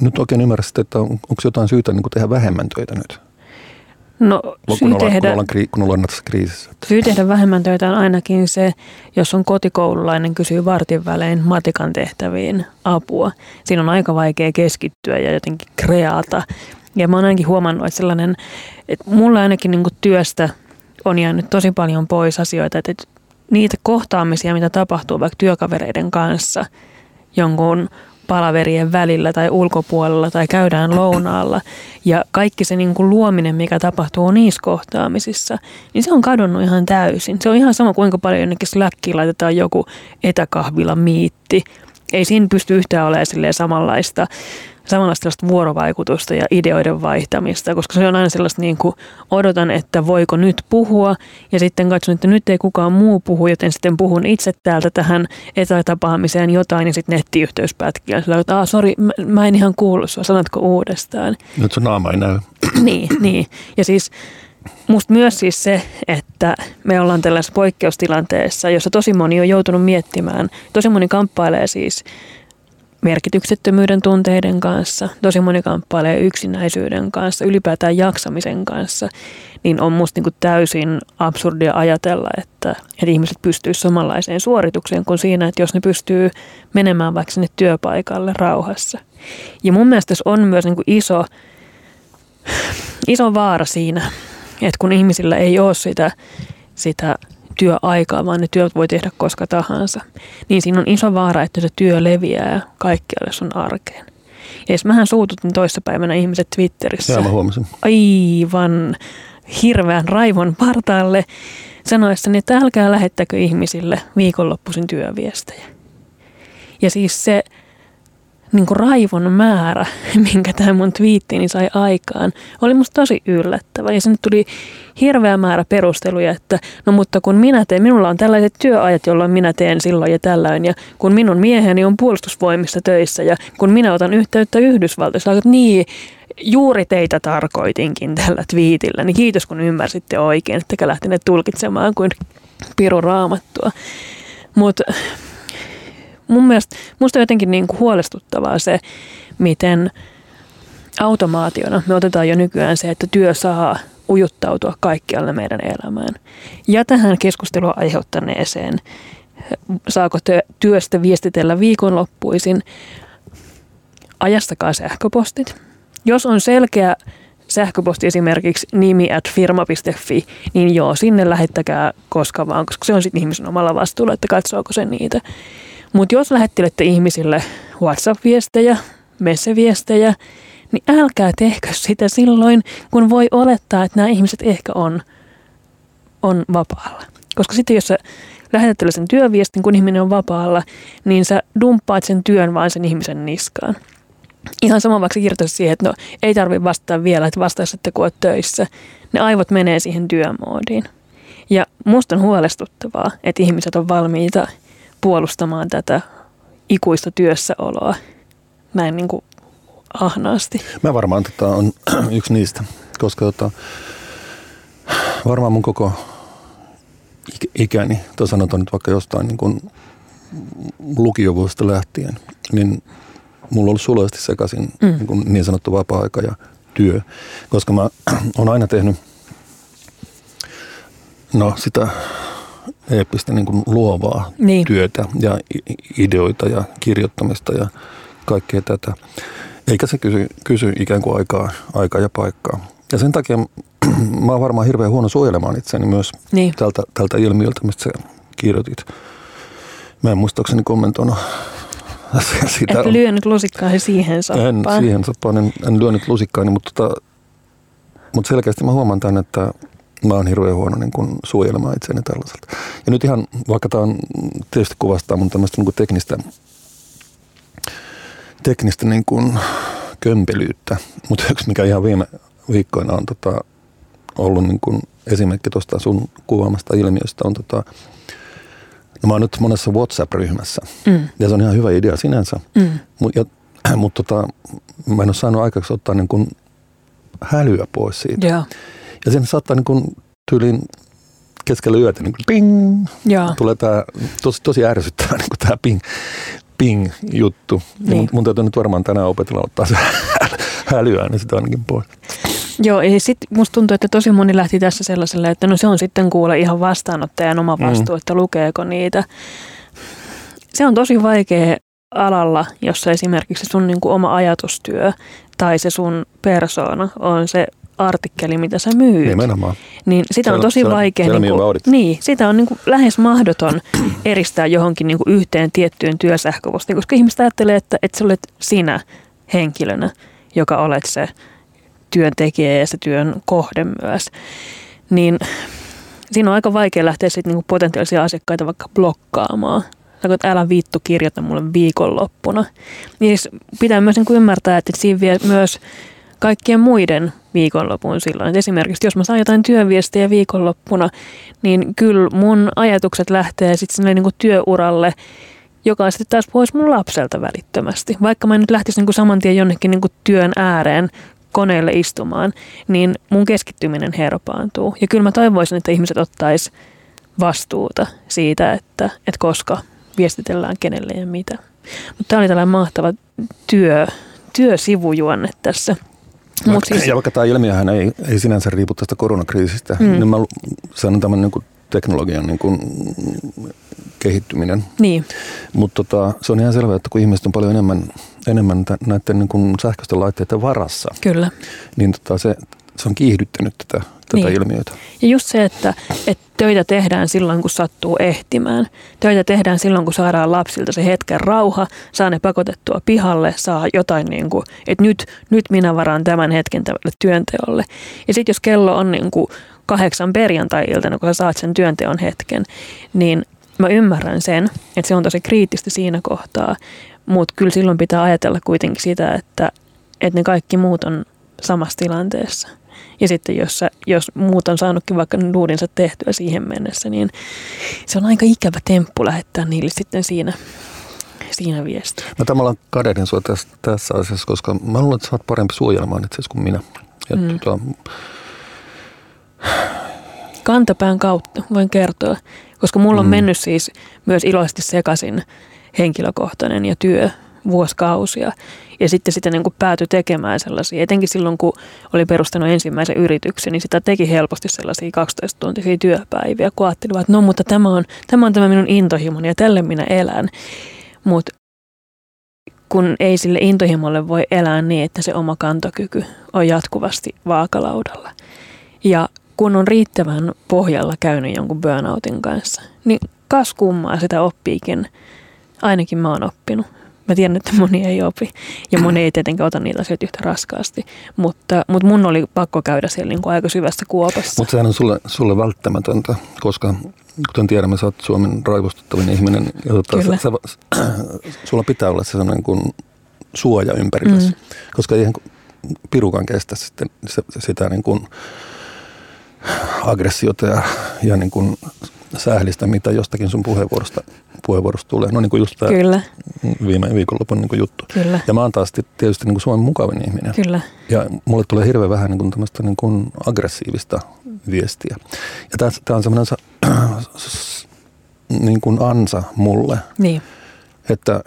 nyt oikein ymmärrä sitä, että on, onko jotain syytä niin tehdä vähemmän töitä nyt. No, syy kun, ollaan, tehdä, kun, ollaan, kun ollaan kriisissä. Syy tehdä vähemmän töitä on ainakin se, jos on kotikoululainen, kysyy vartin välein matikan tehtäviin apua. Siinä on aika vaikea keskittyä ja jotenkin kreata. Ja mä oon ainakin huomannut, että sellainen, että mulla ainakin niin työstä on jäänyt tosi paljon pois asioita, että niitä kohtaamisia, mitä tapahtuu vaikka työkavereiden kanssa jonkun palaverien välillä tai ulkopuolella tai käydään lounaalla. Ja kaikki se niin kuin luominen, mikä tapahtuu niissä kohtaamisissa, niin se on kadonnut ihan täysin. Se on ihan sama, kuinka paljon jonnekin Slackiin laitetaan joku etäkahvila miitti. Ei siinä pysty yhtään olemaan samanlaista, samanlaista vuorovaikutusta ja ideoiden vaihtamista, koska se on aina sellaista niin kuin odotan, että voiko nyt puhua ja sitten katson, että nyt ei kukaan muu puhu, joten sitten puhun itse täältä tähän etätapaamiseen jotain ja sitten nettiyhteys pätkiä. Sillä että ah, sori, mä, mä en ihan kuullut sua, sanotko uudestaan? Nyt sun naama ei näy. [clears throat] niin, niin. Ja siis Musta myös siis se, että me ollaan tällaisessa poikkeustilanteessa, jossa tosi moni on joutunut miettimään, tosi moni kamppailee siis merkityksettömyyden tunteiden kanssa, tosi moni kamppailee yksinäisyyden kanssa, ylipäätään jaksamisen kanssa, niin on musta niin kuin täysin absurdia ajatella, että, että ihmiset pystyisivät samanlaiseen suoritukseen kuin siinä, että jos ne pystyy menemään vaikka sinne työpaikalle rauhassa. Ja mun mielestä on myös niin kuin iso, iso vaara siinä, että kun ihmisillä ei ole sitä, sitä työaikaa, vaan ne työt voi tehdä koska tahansa, niin siinä on iso vaara, että se työ leviää kaikkialle sun arkeen. Ja jos mähän suututin toissapäivänä ihmiset Twitterissä. Joo, mä huomasin. Aivan hirveän raivon partaalle sanoessani, että älkää lähettäkö ihmisille viikonloppuisin työviestejä. Ja siis se, niin kuin raivon määrä, [laughs] minkä tämä mun twiittini sai aikaan, oli musta tosi yllättävä. Ja sinne tuli hirveä määrä perusteluja, että no mutta kun minä teen, minulla on tällaiset työajat, jolloin minä teen silloin ja tällöin. Ja kun minun mieheni on puolustusvoimissa töissä ja kun minä otan yhteyttä Yhdysvaltoissa, että niin, juuri teitä tarkoitinkin tällä twiitillä, niin kiitos kun ymmärsitte oikein, ettekä lähteneet tulkitsemaan kuin piru raamattua. Mutta mun mielestä, musta on jotenkin niin kuin huolestuttavaa se, miten automaationa me otetaan jo nykyään se, että työ saa ujuttautua kaikkialle meidän elämään. Ja tähän keskustelua aiheuttaneeseen, saako työstä viestitellä viikonloppuisin, ajastakaa sähköpostit. Jos on selkeä sähköposti esimerkiksi nimi at firma.fi, niin joo, sinne lähettäkää koska vaan, koska se on sitten ihmisen omalla vastuulla, että katsoako se niitä. Mutta jos lähettelette ihmisille WhatsApp-viestejä, messeviestejä, niin älkää tehkö sitä silloin, kun voi olettaa, että nämä ihmiset ehkä on, on vapaalla. Koska sitten jos sä lähetät tällaisen työviestin, kun ihminen on vapaalla, niin sä dumppaat sen työn vaan sen ihmisen niskaan. Ihan sama vaikka kirjoittaisi siihen, että no ei tarvitse vastata vielä, että vastaisitte kun olet töissä. Ne aivot menee siihen työmoodiin. Ja musta on huolestuttavaa, että ihmiset on valmiita puolustamaan tätä ikuista työssäoloa näin niin kuin ahnaasti. Mä varmaan tota, on [clears throat] yksi niistä, koska tota, varmaan mun koko ikäni, tai sanotaan nyt vaikka jostain niin kuin lukiovuosista lähtien, niin mulla on ollut suloisesti sekaisin mm. niin, kuin niin sanottu vapaa-aika ja työ, koska mä [clears throat] oon aina tehnyt no, sitä eeppistä niin kuin luovaa niin. työtä ja ideoita ja kirjoittamista ja kaikkea tätä. Eikä se kysy, kysy ikään kuin aikaa, aikaa ja paikkaa. Ja sen takia [clears throat] mä oon varmaan hirveän huono suojelemaan itseäni myös niin. tältä, tältä ilmiöltä, mistä sä kirjoitit. Mä en muistaakseni kommentoinut [laughs] sitä. Et lyönyt lusikkaani siihen soppaan. En siihen soppaan, en, en lyönyt lusikkaani, mutta, tota, mutta selkeästi mä huomaan tämän, että mä oon hirveän huono niin kuin suojelemaan itseäni tällaiselta. Ja nyt ihan, vaikka tämä on tietysti kuvastaa mun tämmöistä niin teknistä, teknistä niin kuin kömpelyyttä, mutta [laughs] yksi mikä ihan viime viikkoina on tota, ollut niin kuin esimerkki tuosta sun kuvaamasta ilmiöstä on tota, no mä oon nyt monessa WhatsApp-ryhmässä mm. ja se on ihan hyvä idea sinänsä, mm. mutta [clears throat] mut tota, mä en ole saanut aikaksi ottaa niin kuin hälyä pois siitä. Yeah. Ja sen saattaa niin kuin tyyliin keskellä yötä niin kuin ping, Jaa. tulee tämä tosi, tosi ärsyttävä niin kuin tämä ping, ping-juttu. Niin. Mun, mun täytyy nyt varmaan tänään opetella ottaa se hälyä, niin sitä ainakin pois. Joo, ja sitten musta tuntuu, että tosi moni lähti tässä sellaiselle, että no se on sitten kuule ihan vastaanottajan oma mm. vastuu, mm. että lukeeko niitä. Se on tosi vaikea alalla, jossa esimerkiksi sun niin kuin oma ajatustyö tai se sun persoona on se artikkeli, mitä sä myyt. Nimenomaan. Niin sitä on tosi vaikea, se niin, kuin, niin, sitä on niin kuin lähes mahdoton [clears throat] eristää johonkin niin kuin yhteen tiettyyn työsähköpostiin, koska ihmiset ajattelee, että, että sä olet sinä henkilönä, joka olet se työntekijä ja se työn kohde myös. Niin siinä on aika vaikea lähteä sitten niin potentiaalisia asiakkaita vaikka blokkaamaan että älä vittu kirjoita mulle viikonloppuna. Niin siis pitää myös niin ymmärtää, että siinä vie myös kaikkien muiden viikonlopun silloin. Esimerkiksi jos mä saan jotain työviestejä viikonloppuna, niin kyllä mun ajatukset lähtee sitten niin työuralle, joka on sitten taas pois mun lapselta välittömästi. Vaikka mä nyt lähtisin niin saman tien jonnekin niin työn ääreen koneelle istumaan, niin mun keskittyminen herpaantuu. Ja kyllä mä toivoisin, että ihmiset ottais vastuuta siitä, että, että koska viestitellään kenelle ja mitä. Mutta tämä oli tällainen mahtava työ, työsivujuonne tässä. Mut siis... Ja vaikka tämä ilmiöhän ei, ei sinänsä riipu tästä koronakriisistä, mm. niin mä sanon tämän niin kuin teknologian niin kuin kehittyminen. Niin. Mutta tota, se on ihan selvää, että kun ihmiset on paljon enemmän, enemmän näiden niin kuin sähköisten laitteiden varassa, Kyllä. niin tota, se, se on kiihdyttänyt tätä, tätä niin. ilmiötä. Ja just se, että, että töitä tehdään silloin, kun sattuu ehtimään. Töitä tehdään silloin, kun saadaan lapsilta se hetken rauha, saa ne pakotettua pihalle, saa jotain niin kuin, että nyt, nyt minä varaan tämän hetken tälle työnteolle. Ja sitten jos kello on niin kuin kahdeksan perjantai-iltana, kun sä saat sen työnteon hetken, niin mä ymmärrän sen, että se on tosi kriittistä siinä kohtaa, mutta kyllä silloin pitää ajatella kuitenkin sitä, että, että ne kaikki muut on samassa tilanteessa. Ja sitten jos, sä, jos muut on saanutkin vaikka duudinsa tehtyä siihen mennessä, niin se on aika ikävä temppu lähettää niille sitten siinä, siinä viesti. Mä tavallaan kadehdin sua tässä, tässä asiassa, koska mä luulen, että sä oot parempi suojelemaan itse kuin minä. Ja mm. tota, Kantapään kautta voin kertoa, koska mulla on mm. mennyt siis myös iloisesti sekaisin henkilökohtainen ja työ vuosikausia. Ja sitten sitä niin kuin päätyi tekemään sellaisia, etenkin silloin kun oli perustanut ensimmäisen yrityksen, niin sitä teki helposti sellaisia 12-tuntisia työpäiviä, kun että no mutta tämä on tämä, on tämä minun intohimoni ja tälle minä elän. Mutta kun ei sille intohimolle voi elää niin, että se oma kantokyky on jatkuvasti vaakalaudalla. Ja kun on riittävän pohjalla käynyt jonkun burnoutin kanssa, niin kas kummaa sitä oppiikin. Ainakin mä oon oppinut. Mä tiedän, että moni ei opi ja moni ei tietenkään ota niitä asioita yhtä raskaasti, mutta, mutta mun oli pakko käydä siellä niin kuin aika syvässä kuopassa. Mutta sehän on sulle, sulle välttämätöntä, koska kuten tiedämme, sä oot Suomen raivostuttavin ihminen ja tota, sä, sä, [clears throat] sulla pitää olla se sellainen kuin suoja ympärillä, mm. koska eihän pirukan kestä sitten sitä niin kuin, aggressiota ja, ja niin kuin sählistä, mitä jostakin sun puheenvuorosta, puheenvuorosta tulee. No niin kuin just tämä Kyllä. viime viikonlopun niin kuin juttu. Kyllä. Ja mä oon taas tietysti niin kuin Suomen mukavin ihminen. Kyllä. Ja mulle tulee hirveän vähän niin kuin tämmöistä niin kuin aggressiivista viestiä. Ja tämä on semmoinen niin kuin ansa mulle, niin. että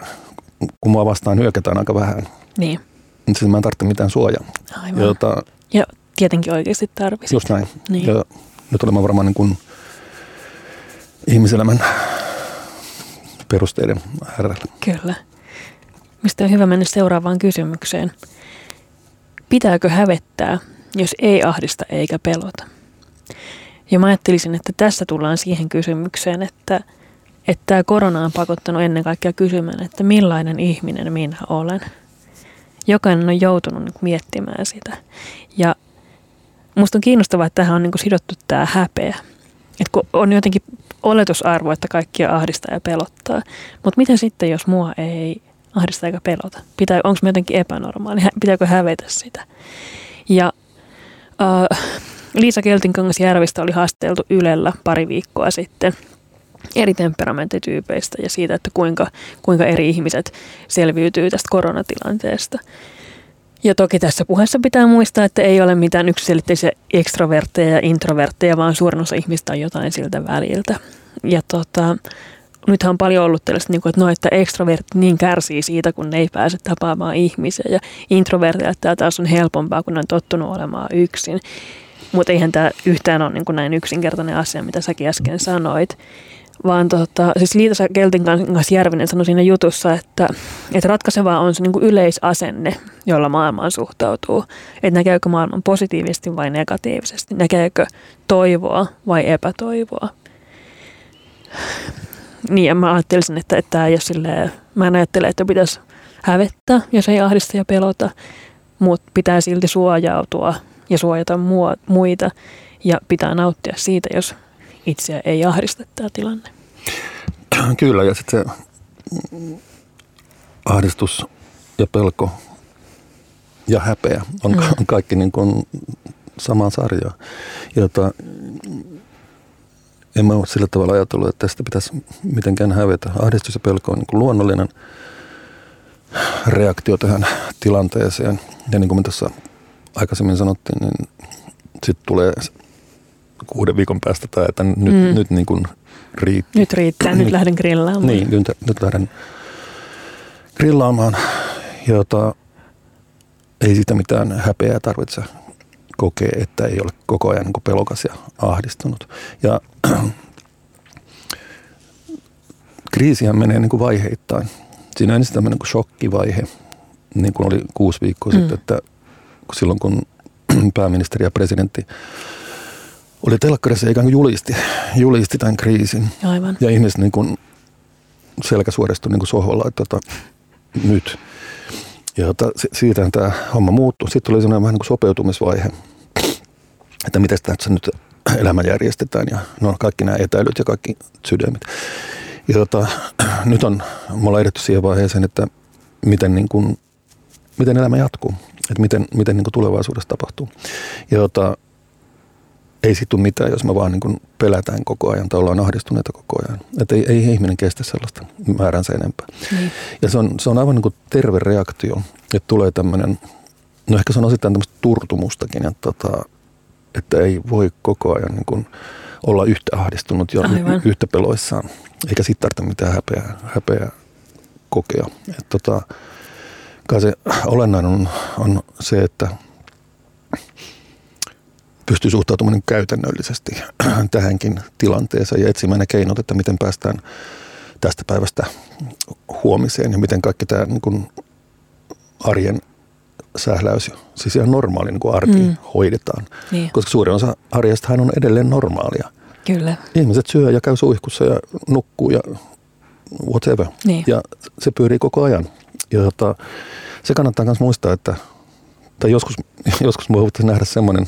kun mua vastaan hyökätään aika vähän, niin. niin siis mä en tarvitse mitään suojaa. Aivan. Jota, ja tietenkin oikeasti tarvitsisi. Just näin. Niin. Ja nyt olemme varmaan niin kuin ihmiselämän perusteiden äärellä. Kyllä. Mistä on hyvä mennä seuraavaan kysymykseen. Pitääkö hävettää, jos ei ahdista eikä pelota? Ja mä ajattelisin, että tässä tullaan siihen kysymykseen, että, että tämä korona on pakottanut ennen kaikkea kysymään, että millainen ihminen minä olen. Jokainen on joutunut miettimään sitä. Ja Musta on kiinnostavaa, että tähän on niin sidottu tämä häpeä. Et kun on jotenkin oletusarvo, että kaikkia ahdistaa ja pelottaa. Mutta mitä sitten, jos mua ei ahdista eikä pelota? Pitää, onko me jotenkin epänormaali? [laughs] Pitääkö hävetä sitä? Ja äh, Liisa Keltinkangas Järvistä oli haasteltu Ylellä pari viikkoa sitten eri temperamenttityypeistä ja siitä, että kuinka, kuinka eri ihmiset selviytyy tästä koronatilanteesta. Ja toki tässä puheessa pitää muistaa, että ei ole mitään yksiselitteisiä ekstrovertteja ja introvertteja, vaan suurin osa ihmistä on jotain siltä väliltä. Ja tota, nythän on paljon ollut tällaista, niin kuin, että no, että ekstrovertit niin kärsii siitä, kun ne ei pääse tapaamaan ihmisiä. Ja introvertille tämä taas on helpompaa, kun ne on tottunut olemaan yksin. Mutta eihän tämä yhtään ole niin kuin näin yksinkertainen asia, mitä säkin äsken sanoit vaan tota, siis Liitosa Keltin kanssa Järvinen sanoi siinä jutussa, että, että ratkaisevaa on se niin yleisasenne, jolla maailmaan suhtautuu. Että näkeekö maailman positiivisesti vai negatiivisesti, näkeekö toivoa vai epätoivoa. Niin, ja mä ajattelisin, että, että ole silleen, mä en ajattele, että pitäisi hävettää, jos ei ahdista ja pelota, mutta pitää silti suojautua ja suojata muita ja pitää nauttia siitä, jos itseä ei ahdista tämä tilanne. [clears throat] Kyllä, ja sitten se ahdistus ja pelko ja häpeä on, mm. on kaikki niin kuin samaa sarjaa. Jota en mä ole sillä tavalla ajatellut, että tästä pitäisi mitenkään hävetä. Ahdistus ja pelko on niin kuin luonnollinen reaktio tähän tilanteeseen. Ja niin kuin me tässä aikaisemmin sanottiin, niin sitten tulee kuuden viikon päästä tai että nyt, mm. nyt niin kuin riittää. Nyt riittää, nyt lähden grillaamaan. Niin, nyt, nyt lähden grillaamaan, jota ei siitä mitään häpeää tarvitse kokea, että ei ole koko ajan niin pelokas ja ahdistunut. Ja [clears throat] kriisihän menee niin kuin vaiheittain. Siinä on ensin tämmöinen kuin shokkivaihe, niin kuin oli kuusi viikkoa mm. sitten, että silloin kun [clears throat] pääministeri ja presidentti oli telkkarissa ikään kuin julisti, julisti tämän kriisin. Aivan. Ja ihmiset niin kuin selkä suoristui niin kuin sohvalla, että tota, nyt. Ja tota, siitä tämä homma muuttui. Sitten tuli sellainen vähän niin kuin sopeutumisvaihe, että miten tässä nyt elämä järjestetään ja no, kaikki nämä etäilyt ja kaikki sydämit. Ja tota, [clears throat] nyt on, me ollaan edetty siihen vaiheeseen, että miten, niin kuin, miten elämä jatkuu, että miten, miten niin kuin tulevaisuudessa tapahtuu. Ja tota, ei sit tule mitään, jos me vaan niin kuin pelätään koko ajan tai ollaan ahdistuneita koko ajan. Että ei, ei ihminen kestä sellaista määränsä enempää. Niin. Ja se on, se on aivan niin kuin terve reaktio, että tulee tämmöinen, no ehkä se on osittain tämmöistä turtumustakin, että, tota, että ei voi koko ajan niin kuin olla yhtä ahdistunut ja aivan. yhtä peloissaan. Eikä siitä tarvitse mitään häpeää, häpeää kokea. Että tota, kai se olennainen on, on se, että pystyy suhtautumaan niin käytännöllisesti [clears throat] tähänkin tilanteeseen ja etsimään ne keinot, että miten päästään tästä päivästä huomiseen ja miten kaikki tämä niin kuin arjen sähläys, siis ihan normaali niin kuin arki mm. hoidetaan. Niin. Koska suurin osa arjestahan on edelleen normaalia. Kyllä. Ihmiset syö ja käy suihkussa ja nukkuu ja whatever. Niin. Ja se pyörii koko ajan. Ja tota, se kannattaa myös muistaa, että tai joskus, [laughs] joskus voi nähdä semmoinen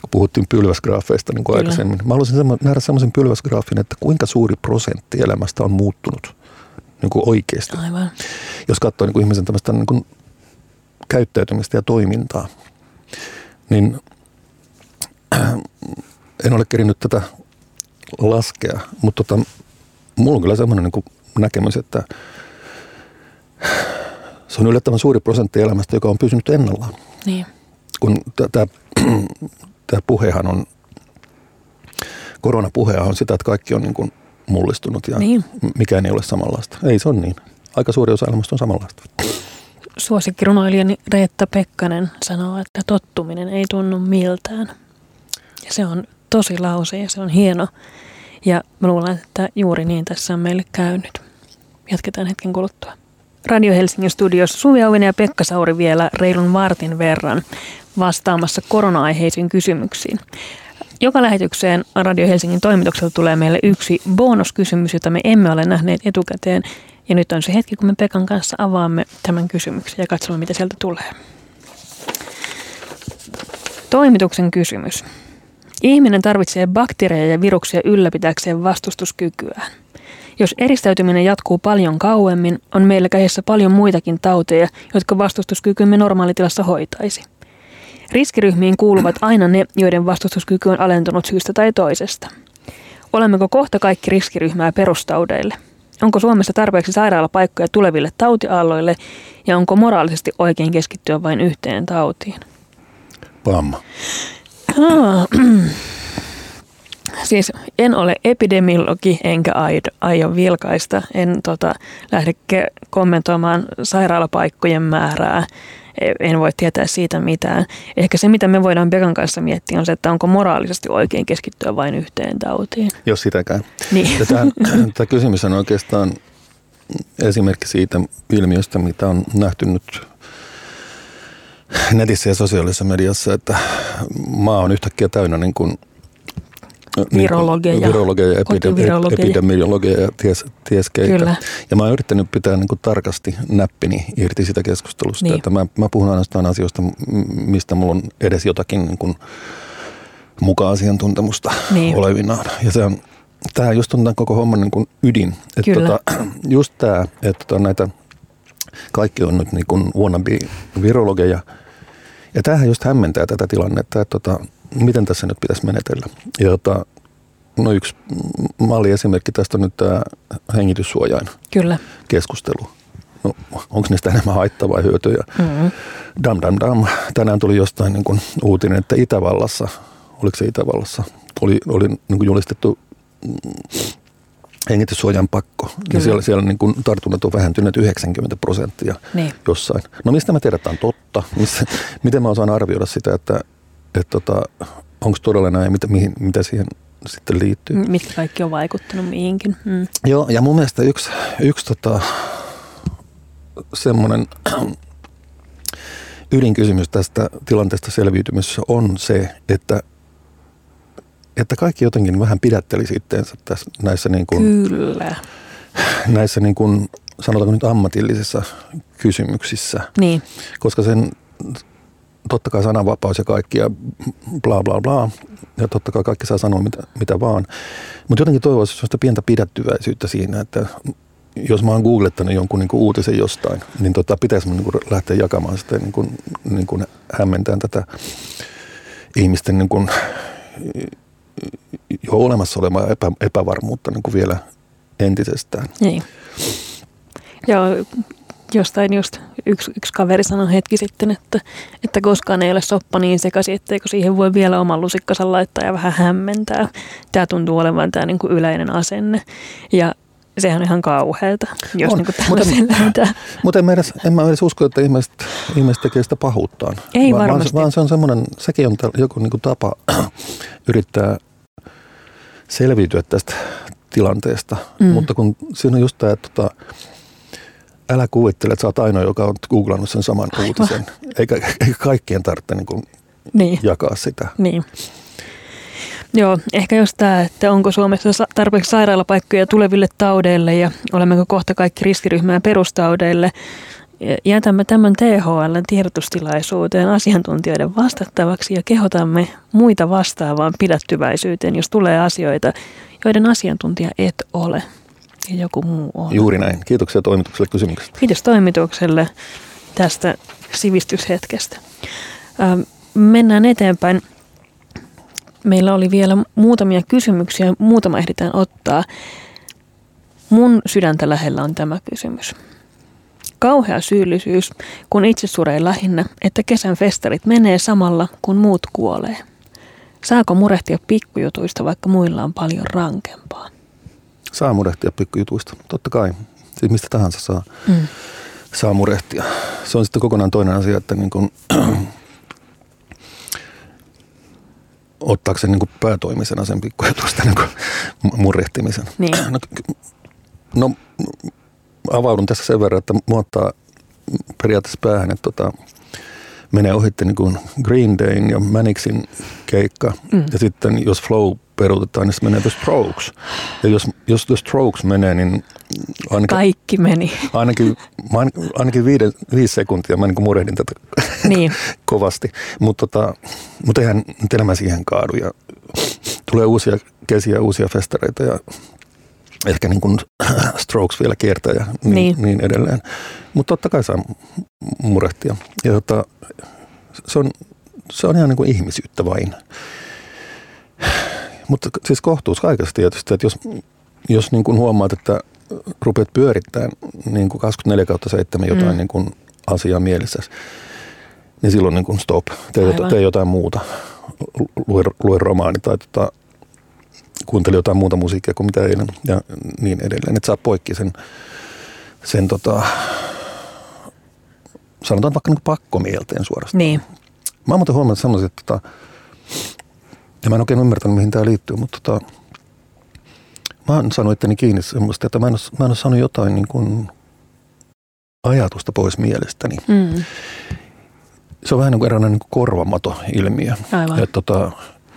kun puhuttiin pylväsgraafeista niin kuin aikaisemmin. Mä haluaisin nähdä semmoisen pylväsgraafin, että kuinka suuri prosentti elämästä on muuttunut niin kuin oikeasti. Aivan. Jos katsoo niin kuin ihmisen tämmöistä niin kuin käyttäytymistä ja toimintaa, niin [clears throat] en ole kerinyt tätä laskea, mutta tota, mulla on kyllä semmoinen niin kuin näkemys, että se on yllättävän suuri prosentti elämästä, joka on pysynyt ennallaan. Niin. Kun tämä tämä puhehan on, koronapuhehan on sitä, että kaikki on niin kuin mullistunut ja niin. mikään ei ole samanlaista. Ei se on niin. Aika suuri osa elämästä on samanlaista. Suosikkirunoilijani Reetta Pekkanen sanoo, että tottuminen ei tunnu miltään. Ja se on tosi lause ja se on hieno. Ja mä luulen, että juuri niin tässä on meille käynyt. Jatketaan hetken kuluttua. Radio Helsingin studiossa Suvi Auvinen ja Pekka Sauri vielä reilun vartin verran vastaamassa korona-aiheisiin kysymyksiin. Joka lähetykseen Radio Helsingin toimitukselta tulee meille yksi bonuskysymys, jota me emme ole nähneet etukäteen. Ja nyt on se hetki, kun me Pekan kanssa avaamme tämän kysymyksen ja katsomme, mitä sieltä tulee. Toimituksen kysymys. Ihminen tarvitsee bakteereja ja viruksia ylläpitäkseen vastustuskykyään. Jos eristäytyminen jatkuu paljon kauemmin, on meillä kädessä paljon muitakin tauteja, jotka vastustuskykymme normaalitilassa hoitaisi. Riskiryhmiin kuuluvat aina ne, joiden vastustuskyky on alentunut syystä tai toisesta. Olemmeko kohta kaikki riskiryhmää perustaudeille? Onko Suomessa tarpeeksi sairaalapaikkoja tuleville tautiaalloille ja onko moraalisesti oikein keskittyä vain yhteen tautiin? Pamma. Ah, siis en ole epidemiologi enkä aio vilkaista. En tota, lähde kommentoimaan sairaalapaikkojen määrää en voi tietää siitä mitään. Ehkä se, mitä me voidaan Bekan kanssa miettiä, on se, että onko moraalisesti oikein keskittyä vain yhteen tautiin. Jos sitäkään. Niin. Tämä, tämä kysymys on oikeastaan esimerkki siitä ilmiöstä, mitä on nähty nyt netissä ja sosiaalisessa mediassa, että maa on yhtäkkiä täynnä niin kuin virologeja, niin virologeja ja epidemiologeja, epidemiologeja ja ties, ties keitä. Kyllä. Ja mä oon yrittänyt pitää niin kuin tarkasti näppini irti sitä keskustelusta. Niin. Että mä, mä puhun ainoastaan asioista, mistä mulla on edes jotakin niin kuin mukaan asiantuntemusta niin. olevinaan. Ja se on tämä just on tämän koko homman niin kuin ydin. Että Kyllä. tota, [clears throat] just tämä, että tota näitä, kaikki on nyt niin kuin wannabe-virologeja. Ja tämähän just hämmentää tätä tilannetta, että tota, miten tässä nyt pitäisi menetellä. Ja tota, no yksi malliesimerkki tästä on nyt tämä hengityssuojain Kyllä. keskustelu. No, onko niistä enemmän haittaa vai hyötyjä? Mm. Dam, dam, dam. Tänään tuli jostain niin kuin uutinen, että Itävallassa, oliko se Itävallassa, oli, oli niin kuin julistettu hengityssuojan pakko. Kyllä. Ja siellä, siellä niin kuin tartunnat on vähentyneet 90 prosenttia Niin. jossain. No mistä me tiedetään että on totta? Missä, miten mä osaan arvioida sitä, että, että tota, onko todella näin, mitä, mihin, mitä siihen sitten liittyy? Mitkä kaikki on vaikuttanut mihinkin. Mm. Joo, ja mun mielestä yksi, yksi tota, semmoinen [clears throat] ydinkysymys tästä tilanteesta selviytymisessä on se, että, että kaikki jotenkin vähän pidättelisi itteensä tässä, näissä, niin kuin, Kyllä. [clears throat] näissä niin kuin, sanotaanko nyt ammatillisissa kysymyksissä. Niin. Koska sen totta kai sananvapaus ja kaikki ja bla bla bla. Ja totta kai kaikki saa sanoa mitä, mitä vaan. Mutta jotenkin toivoisin sellaista pientä pidättyväisyyttä siinä, että jos mä oon googlettanut jonkun niin uutisen jostain, niin tota, pitäisi niin lähteä jakamaan sitä niin kuin, niin kuin hämmentään tätä ihmisten niin kuin, jo olemassa olevaa epä, epävarmuutta niin kuin vielä entisestään. Niin. Joo, jostain just yksi, yksi kaveri sanoi hetki sitten, että, että koskaan ei ole soppa niin sekaisin, etteikö siihen voi vielä oman lusikkansa laittaa ja vähän hämmentää. Tämä tuntuu olevan tämä niin kuin yleinen asenne. Ja sehän on ihan kauheata, jos On, niin tällaisen lähdetään. [laughs] Mutta en, mä edes, en mä edes usko, että ihmiset, ihmiset tekee sitä pahuuttaan. Ei vaan, varmasti. Vaan, se on semmoinen, sekin on joku niin kuin tapa [clears throat] yrittää selviytyä tästä tilanteesta. Mm. Mutta kun siinä on just tämä, että tota, älä kuvittele, että sä oot ainoa, joka on googlannut sen saman Aivan. uutisen. Eikä, eikä kaikkien tarvitse niin kuin Niin. jakaa sitä. Niin. Joo, ehkä just tämä, että onko Suomessa sa- tarpeeksi sairaalapaikkoja tuleville taudeille ja olemmeko kohta kaikki riskiryhmää perustaudeille. Ja Jätämme tämän THL tiedotustilaisuuteen asiantuntijoiden vastattavaksi ja kehotamme muita vastaavaan pidättyväisyyteen, jos tulee asioita, joiden asiantuntija et ole ja joku muu on. Juuri näin. Kiitoksia toimitukselle kysymyksestä. Kiitos toimitukselle tästä sivistyshetkestä. Mennään eteenpäin. Meillä oli vielä muutamia kysymyksiä, muutama ehditään ottaa. Mun sydäntä lähellä on tämä kysymys. Kauhea syyllisyys, kun itse suree lähinnä, että kesän festarit menee samalla, kun muut kuolee. Saako murehtia pikkujutuista, vaikka muilla on paljon rankempaa? Saa murehtia pikkujutuista. Totta kai. Siis mistä tahansa saa. Mm. saa murehtia. Se on sitten kokonaan toinen asia, että niin kuin, [clears throat] ottaako se niin päätoimisena sen pikkujutusta niin murehtimisen. Niin. [clears throat] No, no, avaudun tässä sen verran, että mua ottaa periaatteessa päähän, että tota, menee ohitte niin kuin Green Dayn ja Manixin keikka. Mm. Ja sitten jos Flow peruutetaan, niin se menee The Strokes. Ja jos, jos The Strokes menee, niin ainakin, Kaikki meni. ainakin, mä ain- ainakin viiden, viisi sekuntia mä niin murehdin tätä Niin. [laughs] kovasti. Mutta tota, mut eihän nyt elämä siihen kaadu. Ja tulee uusia kesiä, uusia festareita ja ehkä niin kuin [clears throat] strokes vielä kiertää ja niin, Niin. niin. niin edelleen. Mutta totta kai saa murehtia. Ja tota, se, on, se on ihan niin kuin ihmisyyttä vain. Mutta siis kohtuus kaikessa tietysti, että jos, jos niin kuin huomaat, että rupeat pyörittämään niin kuin 24 kautta 7 jotain Mm. niin kuin asiaa mielessä, niin silloin niin kuin stop, tee, jota, tee jotain muuta. Lue, lue romaani tai tota, kuuntele jotain muuta musiikkia kuin mitä eilen ja niin edelleen. Että saa poikki sen, sen tota, sanotaan vaikka niin pakkomielteen suorastaan. Niin. Mä oon muuten huomannut semmoisia, että tota, ja mä en oikein ymmärtänyt, mihin tämä liittyy, mutta tota, mä oon saanut itteni kiinni semmoista, että mä en ole, mä en ole saanut jotain niin kuin ajatusta pois mielestäni. Mm. Se on vähän niin kuin eräänlainen niin kuin korvamato-ilmiö. Aivan. Että tota,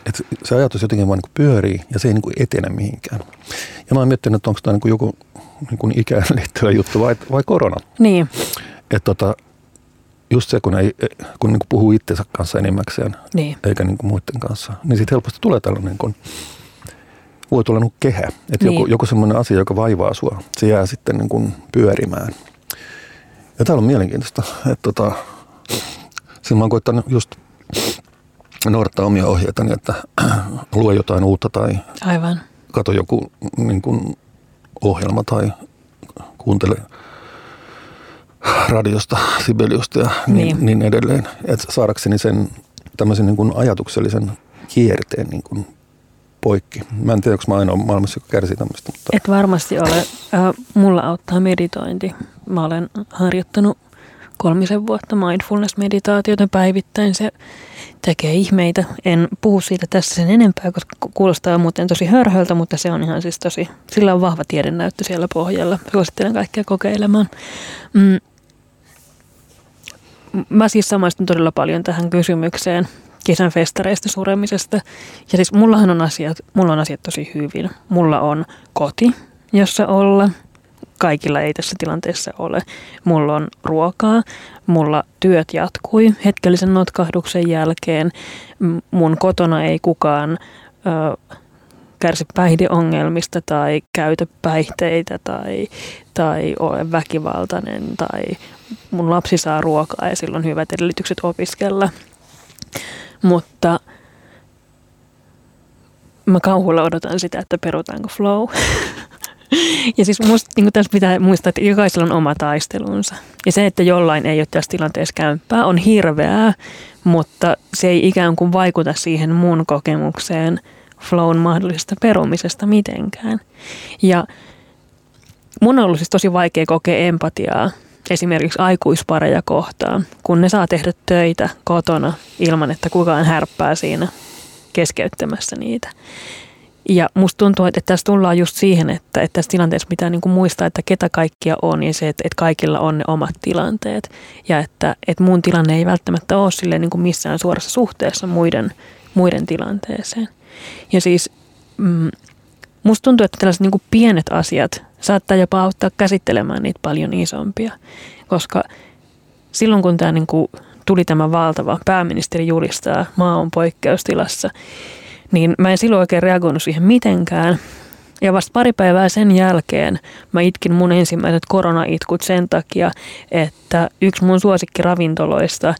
et se ajatus jotenkin vaan niin kuin pyörii ja se ei niin kuin etene mihinkään. Ja mä oon miettinyt, että onko tämä niin joku niin kuin ikään liittyvä juttu vai, vai korona. Niin. Että tota, just se, kun, ei, kun niin kuin puhuu itsensä kanssa enimmäkseen, Niin. eikä niin kuin muiden kanssa, niin sitten helposti tulee tällainen, kun voi tulla niin kehä. Että niin. joku, joku semmoinen asia, joka vaivaa sua, se jää sitten niin kuin pyörimään. Ja täällä on mielenkiintoista, että tota, siinä mä oon koittanut just noudattaa omia ohjeitani, niin että [clears throat] lue jotain uutta tai Aivan. kato joku niin kuin ohjelma tai kuuntele radiosta, Sibeliusta ja niin, niin. niin edelleen. Että saadakseni sen tämmöisen niin kuin ajatuksellisen kierteen niin kuin poikki. Mä en tiedä, onko mä ainoa maailmassa, joka kärsii tämmöistä. Mutta... Et varmasti ole. Äh, mulla auttaa meditointi. Mä olen harjoittanut kolmisen vuotta mindfulness-meditaatiota päivittäin. Se tekee ihmeitä. En puhu siitä tässä sen enempää, koska kuulostaa muuten tosi hörhöltä, mutta se on ihan siis tosi, sillä on vahva tiedennäyttö siellä pohjalla. Suosittelen kaikkia kokeilemaan. Mm. Mä siis samaistun todella paljon tähän kysymykseen kesän festareista suremisesta. Ja siis mullahan on asiat, mulla on asiat tosi hyvin. Mulla on koti, jossa olla. Kaikilla ei tässä tilanteessa ole. Mulla on ruokaa, mulla työt jatkui hetkellisen notkahduksen jälkeen. Mun kotona ei kukaan ö, kärsi päihdeongelmista tai käytä päihteitä tai, tai ole väkivaltainen tai mun lapsi saa ruokaa ja sillä on hyvät edellytykset opiskella. Mutta mä kauhulla odotan sitä, että perutaanko flow. [laughs] ja siis musta niin tässä pitää muistaa, että jokaisella on oma taistelunsa. Ja se, että jollain ei ole tässä tilanteessa käympää, on hirveää, mutta se ei ikään kuin vaikuta siihen mun kokemukseen flown mahdollisesta perumisesta mitenkään. Ja mun on ollut siis tosi vaikea kokea empatiaa esimerkiksi aikuispareja kohtaan, kun ne saa tehdä töitä kotona ilman, että kukaan härppää siinä keskeyttämässä niitä. Ja musta tuntuu, että tässä tullaan just siihen, että, että tässä tilanteessa pitää niin kuin muistaa, että ketä kaikkia on ja se, että, että kaikilla on ne omat tilanteet. Ja että, että mun tilanne ei välttämättä ole sille niin kuin missään suorassa suhteessa muiden, muiden tilanteeseen. Ja siis mm, musta tuntuu, että tällaiset niin kuin pienet asiat saattaa jopa auttaa käsittelemään niitä paljon isompia, koska silloin kun tämä niin kuin tuli tämä valtava pääministeri julistaa, maa on poikkeustilassa, niin mä en silloin oikein reagoinut siihen mitenkään. Ja vasta pari päivää sen jälkeen mä itkin mun ensimmäiset koronaitkut sen takia, että yksi mun suosikkiravintoloista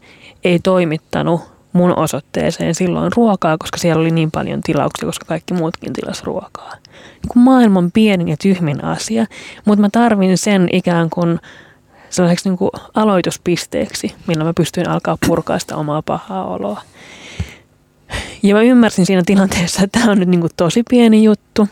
ei toimittanut mun osoitteeseen silloin ruokaa, koska siellä oli niin paljon tilauksia, koska kaikki muutkin tilas ruokaa. Niin maailman pienin ja tyhmin asia, mutta mä tarvin sen ikään kuin sellaiseksi niin kuin aloituspisteeksi, millä mä pystyin alkaa purkaa sitä omaa pahaa oloa. Ja mä ymmärsin siinä tilanteessa, että tämä on nyt niin kuin tosi pieni juttu,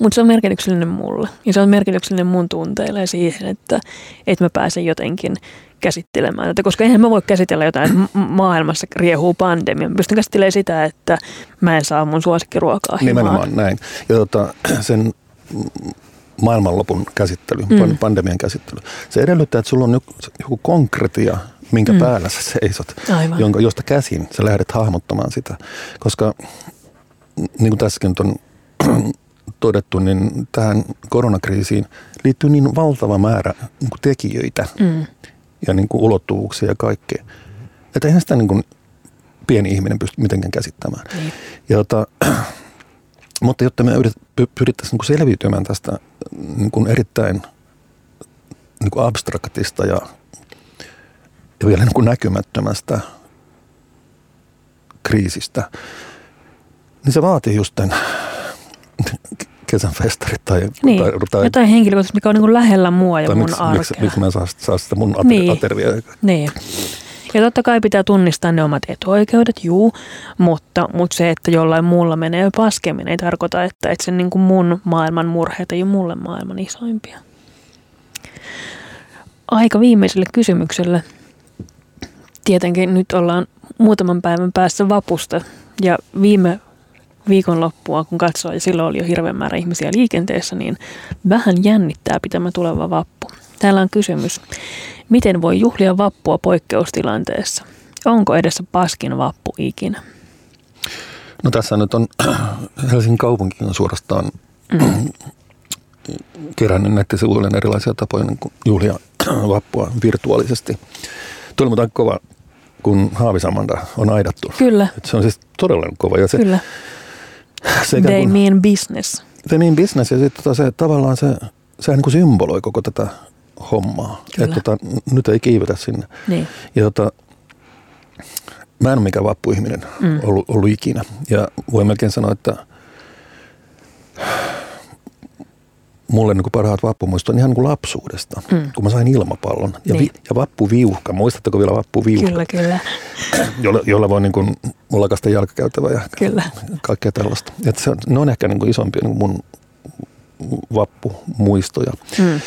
mutta se on merkityksellinen mulle. Ja se on merkityksellinen mun tunteille ja siihen, että, että mä pääsen jotenkin käsittelemään tätä, koska eihän mä voi käsitellä jotain, että maailmassa riehuu pandemia. Mä pystyn käsittelemään sitä, että mä en saa mun suosikkiruokaa himaan. Nimenomaan näin. Ja tota, sen maailmanlopun käsittely, mm. pandemian käsittely, se edellyttää, että sulla on joku konkretia, minkä mm. päällä sä seisot, Aivan. jonka, josta käsin sä lähdet hahmottamaan sitä. Koska niin kuin tässäkin on [clears throat] todettu, niin tähän koronakriisiin liittyy niin valtava määrä niin tekijöitä, mm ja niin kuin ulottuvuuksia ja kaikkea. Että eihän sitä niin kuin pieni ihminen pysty mitenkään käsittämään. Niin. Ja tota, [clears throat] mutta jotta me pyrittäisiin niin kuin selviytymään tästä niin kuin erittäin niin kuin abstraktista ja, ja vielä niin kuin näkymättömästä kriisistä, niin se vaatii just tämän kesän festarit tai, niin. tai, tai jotain henkilökohtaisesti, mikä on niin lähellä mua ja mun miksi, arkea. Miksi, miksi mä saa, saa sitä mun ater, niin. ateriaa? Niin. Ja totta kai pitää tunnistaa ne omat etuoikeudet, juu, mutta, mutta se, että jollain muulla menee paskemmin, ei tarkoita, että, että sen niin kuin mun maailman murheet ei ole mulle maailman isoimpia. Aika viimeiselle kysymykselle. Tietenkin nyt ollaan muutaman päivän päässä vapusta ja viime viikonloppua, kun katsoo, ja silloin oli jo hirveän määrä ihmisiä liikenteessä, niin vähän jännittää pitämä tuleva vappu. Täällä on kysymys. Miten voi juhlia vappua poikkeustilanteessa? Onko edessä paskin vappu ikinä? No tässä nyt on [clears throat] Helsingin kaupunki on suorastaan mm. [clears throat] kerännyt nettisivuilleen erilaisia tapoja niin juhlia [clears throat] vappua virtuaalisesti. Tuli muuten kova, kun Haavisamanda on aidattu. Kyllä. Et se on siis todella kova. Ja se, Kyllä se ikään They kuin- mean business. se niin business ja sitten tota se, tavallaan se, se niin kuin symboloi koko tätä hommaa. Kyllä. Että tota, nyt ei kiivetä sinne. Niin. Ja tota, mä en ole mikään vappuihminen mm. ollut, ollut ikinä. Ja voi melkein sanoa, että mulle niin kuin parhaat vappumuistot on ihan niin kuin lapsuudesta, Mm. kun mä sain ilmapallon. Ja, Niin. vi, ja vappuviuhka, muistatteko vielä vappuviuhka? Kyllä, kyllä, [clears throat] Jolla, jolla voi niin kuin mulakasta jalkakäytävä ja kyllä. kaikkea tällaista. Et se, on- ne on ehkä niin kuin isompia niin kuin mun vappumuistoja. Mm.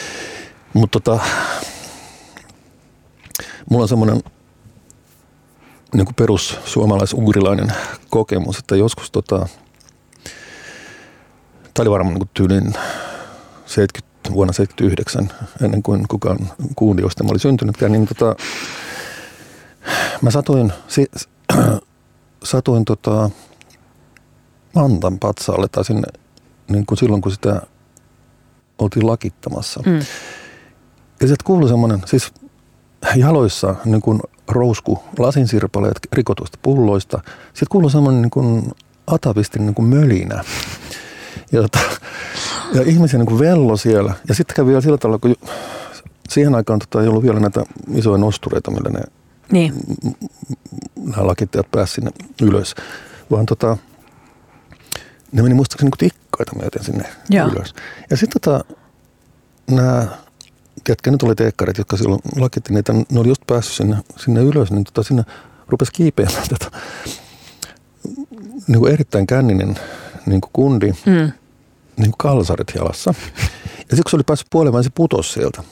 Mutta tota, mulla on semmoinen niin kuin perus suomalais-ugrilainen kokemus, että joskus tota, tämä oli varmaan niin kuin tyylin 70, vuonna 79, ennen kuin kukaan kuuli, josta mä olin syntynytkään, niin tota, mä satuin, si, satuin tota, Mantan patsaalle tai sinne niin kuin silloin, kun sitä oltiin lakittamassa. Mm. Ja sieltä kuului semmoinen, siis jaloissa niin kuin rousku lasinsirpaleet rikotuista pulloista. Sitten kuului semmoinen niin kuin atavistin niin kuin mölinä. Ja, tota, ja ihmisiä niin kuin vello siellä. Ja sitten kävi vielä sillä tavalla, kun siihen aikaan tota, ei ollut vielä näitä isoja nostureita, millä ne, Niin, nämä lakittajat pääsivät sinne ylös. Vaan tota, ne meni muistaakseni niin tikkaita myöten sinne Joo. ylös. Ja sitten tota, nämä, ketkä nyt oli teekkarit, jotka silloin lakitti niitä, ne oli just päässyt sinne, sinne ylös, niin tota, sinne rupesi kiipeämään tätä niin kuin erittäin känninen niin kuin kundi, mm. Niin kuin kalsarit jalassa. Ja sitten kun se oli päässyt puoleen, se putosi sieltä.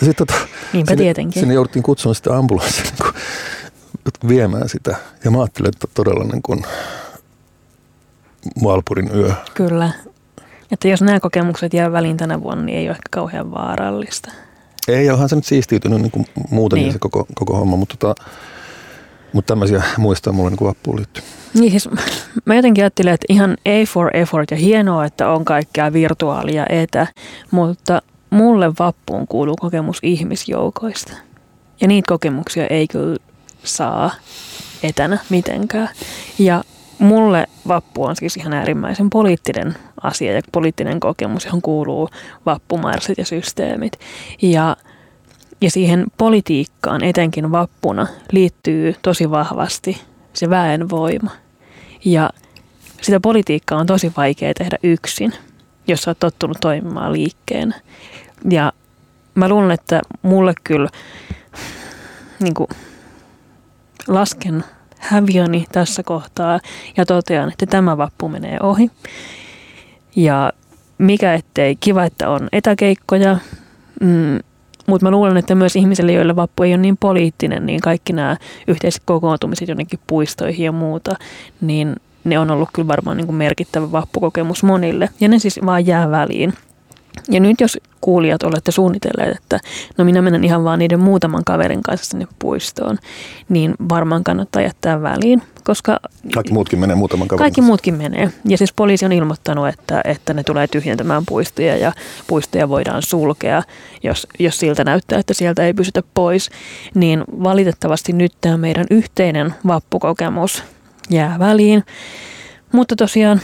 Ja sitten tota, Niinpä sinne, tietenkin. sinne jouduttiin kutsumaan sitä ambulanssia niin kuin, viemään sitä. Ja mä ajattelin, että todella niin kuin Valpurin yö. kyllä. Että jos nämä kokemukset jää väliin tänä vuonna, niin ei ole ehkä kauhean vaarallista. Ei, onhan se nyt siistiytynyt niin kuin muuten niin. se koko, koko homma, mutta, tota, mutta tämmöisiä muistaa mulle niin vappuun liittyy. Niin siis [laughs] mä jotenkin ajattelen, että ihan A for effort ja hienoa, että on kaikkea virtuaalia etä, mutta mulle vappuun kuuluu kokemus ihmisjoukoista. Ja niitä kokemuksia ei kyllä saa etänä mitenkään. Ja mulle vappu on siis ihan äärimmäisen poliittinen asia ja poliittinen kokemus, johon kuuluu vappumarssit ja systeemit. Ja ja siihen politiikkaan etenkin vappuna liittyy tosi vahvasti se väenvoima. Ja sitä politiikkaa on tosi vaikea tehdä yksin, jos oot tottunut toimimaan liikkeenä. Ja mä luulen, että mulle kyllä niin kuin, lasken häviöni tässä kohtaa ja totean, että tämä vappu menee ohi. Ja mikä ettei, kiva, että on etäkeikkoja, mm, mutta mä luulen, että myös ihmisille, joille vappu ei ole niin poliittinen, niin kaikki nämä yhteiset kokoontumiset jonnekin puistoihin ja muuta, niin ne on ollut kyllä varmaan niin kuin merkittävä vappukokemus monille. Ja ne siis vaan jää väliin. Ja nyt jos kuulijat olette suunnitelleet, että no minä menen ihan vaan niiden muutaman kaverin kanssa sinne puistoon, niin varmaan kannattaa jättää väliin, koska Kaikki muutkin menee muutaman kaverin kaikki kanssa. muutkin menee. Ja siis poliisi on ilmoittanut, että, että ne tulee tyhjentämään puistoja ja puistoja voidaan sulkea, jos, jos siltä näyttää, että sieltä ei pysytä pois. Niin valitettavasti nyt tämä meidän yhteinen vappukokemus jää väliin. Mutta tosiaan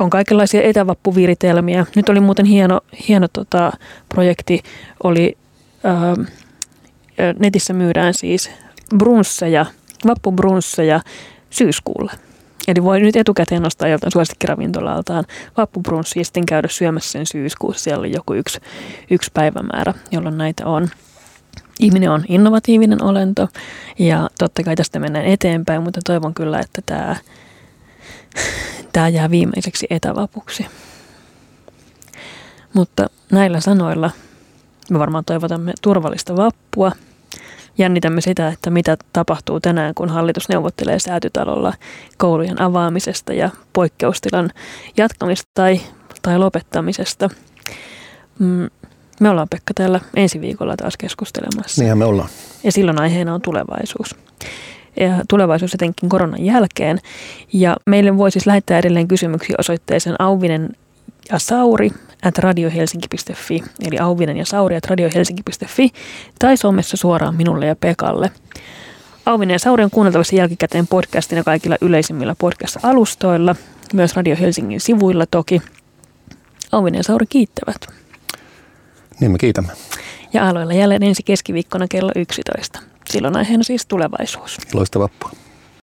on kaikenlaisia etävappuviritelmiä. Nyt oli muuten hieno, hieno tota, projekti, oli ää, netissä myydään siis brunsseja, vappubrunsseja syyskuulle. Eli voi nyt etukäteen nostaa joltain suosikkiravintolaltaan vappubrunssia ja sitten käydä syömässä sen syyskuussa. Siellä on joku yksi, yksi päivämäärä, jolloin näitä on. Ihminen on innovatiivinen olento ja totta kai tästä mennään eteenpäin, mutta toivon kyllä, että tämä, tämä jää viimeiseksi etävapuksi. Mutta näillä sanoilla me varmaan toivotamme turvallista vappua. Jännitämme sitä, että mitä tapahtuu tänään, kun hallitus neuvottelee säätytalolla koulujen avaamisesta ja poikkeustilan jatkamista tai, tai lopettamisesta. Mm, Me ollaan Pekka täällä ensi viikolla taas keskustelemassa. Niinhän me ollaan. Ja silloin aiheena on tulevaisuus. Ja tulevaisuus etenkin koronan jälkeen. Ja meille voi siis lähettää edelleen kysymyksiä osoitteeseen auvinen ja sauri at radiohelsinki.fi, eli auvinen ja sauri at radiohelsinki.fi, tai somessa suoraan minulle ja Pekalle. Auvinen ja Sauri on kuunneltavassa jälkikäteen podcastina kaikilla yleisimmillä podcast-alustoilla, myös Radio Helsingin sivuilla toki. Auvinen ja Sauri kiittävät. Niin me kiitämme. Ja aloilla jälleen ensi keskiviikkona kello 11. Silloin aiheena siis tulevaisuus. Iloista vappua.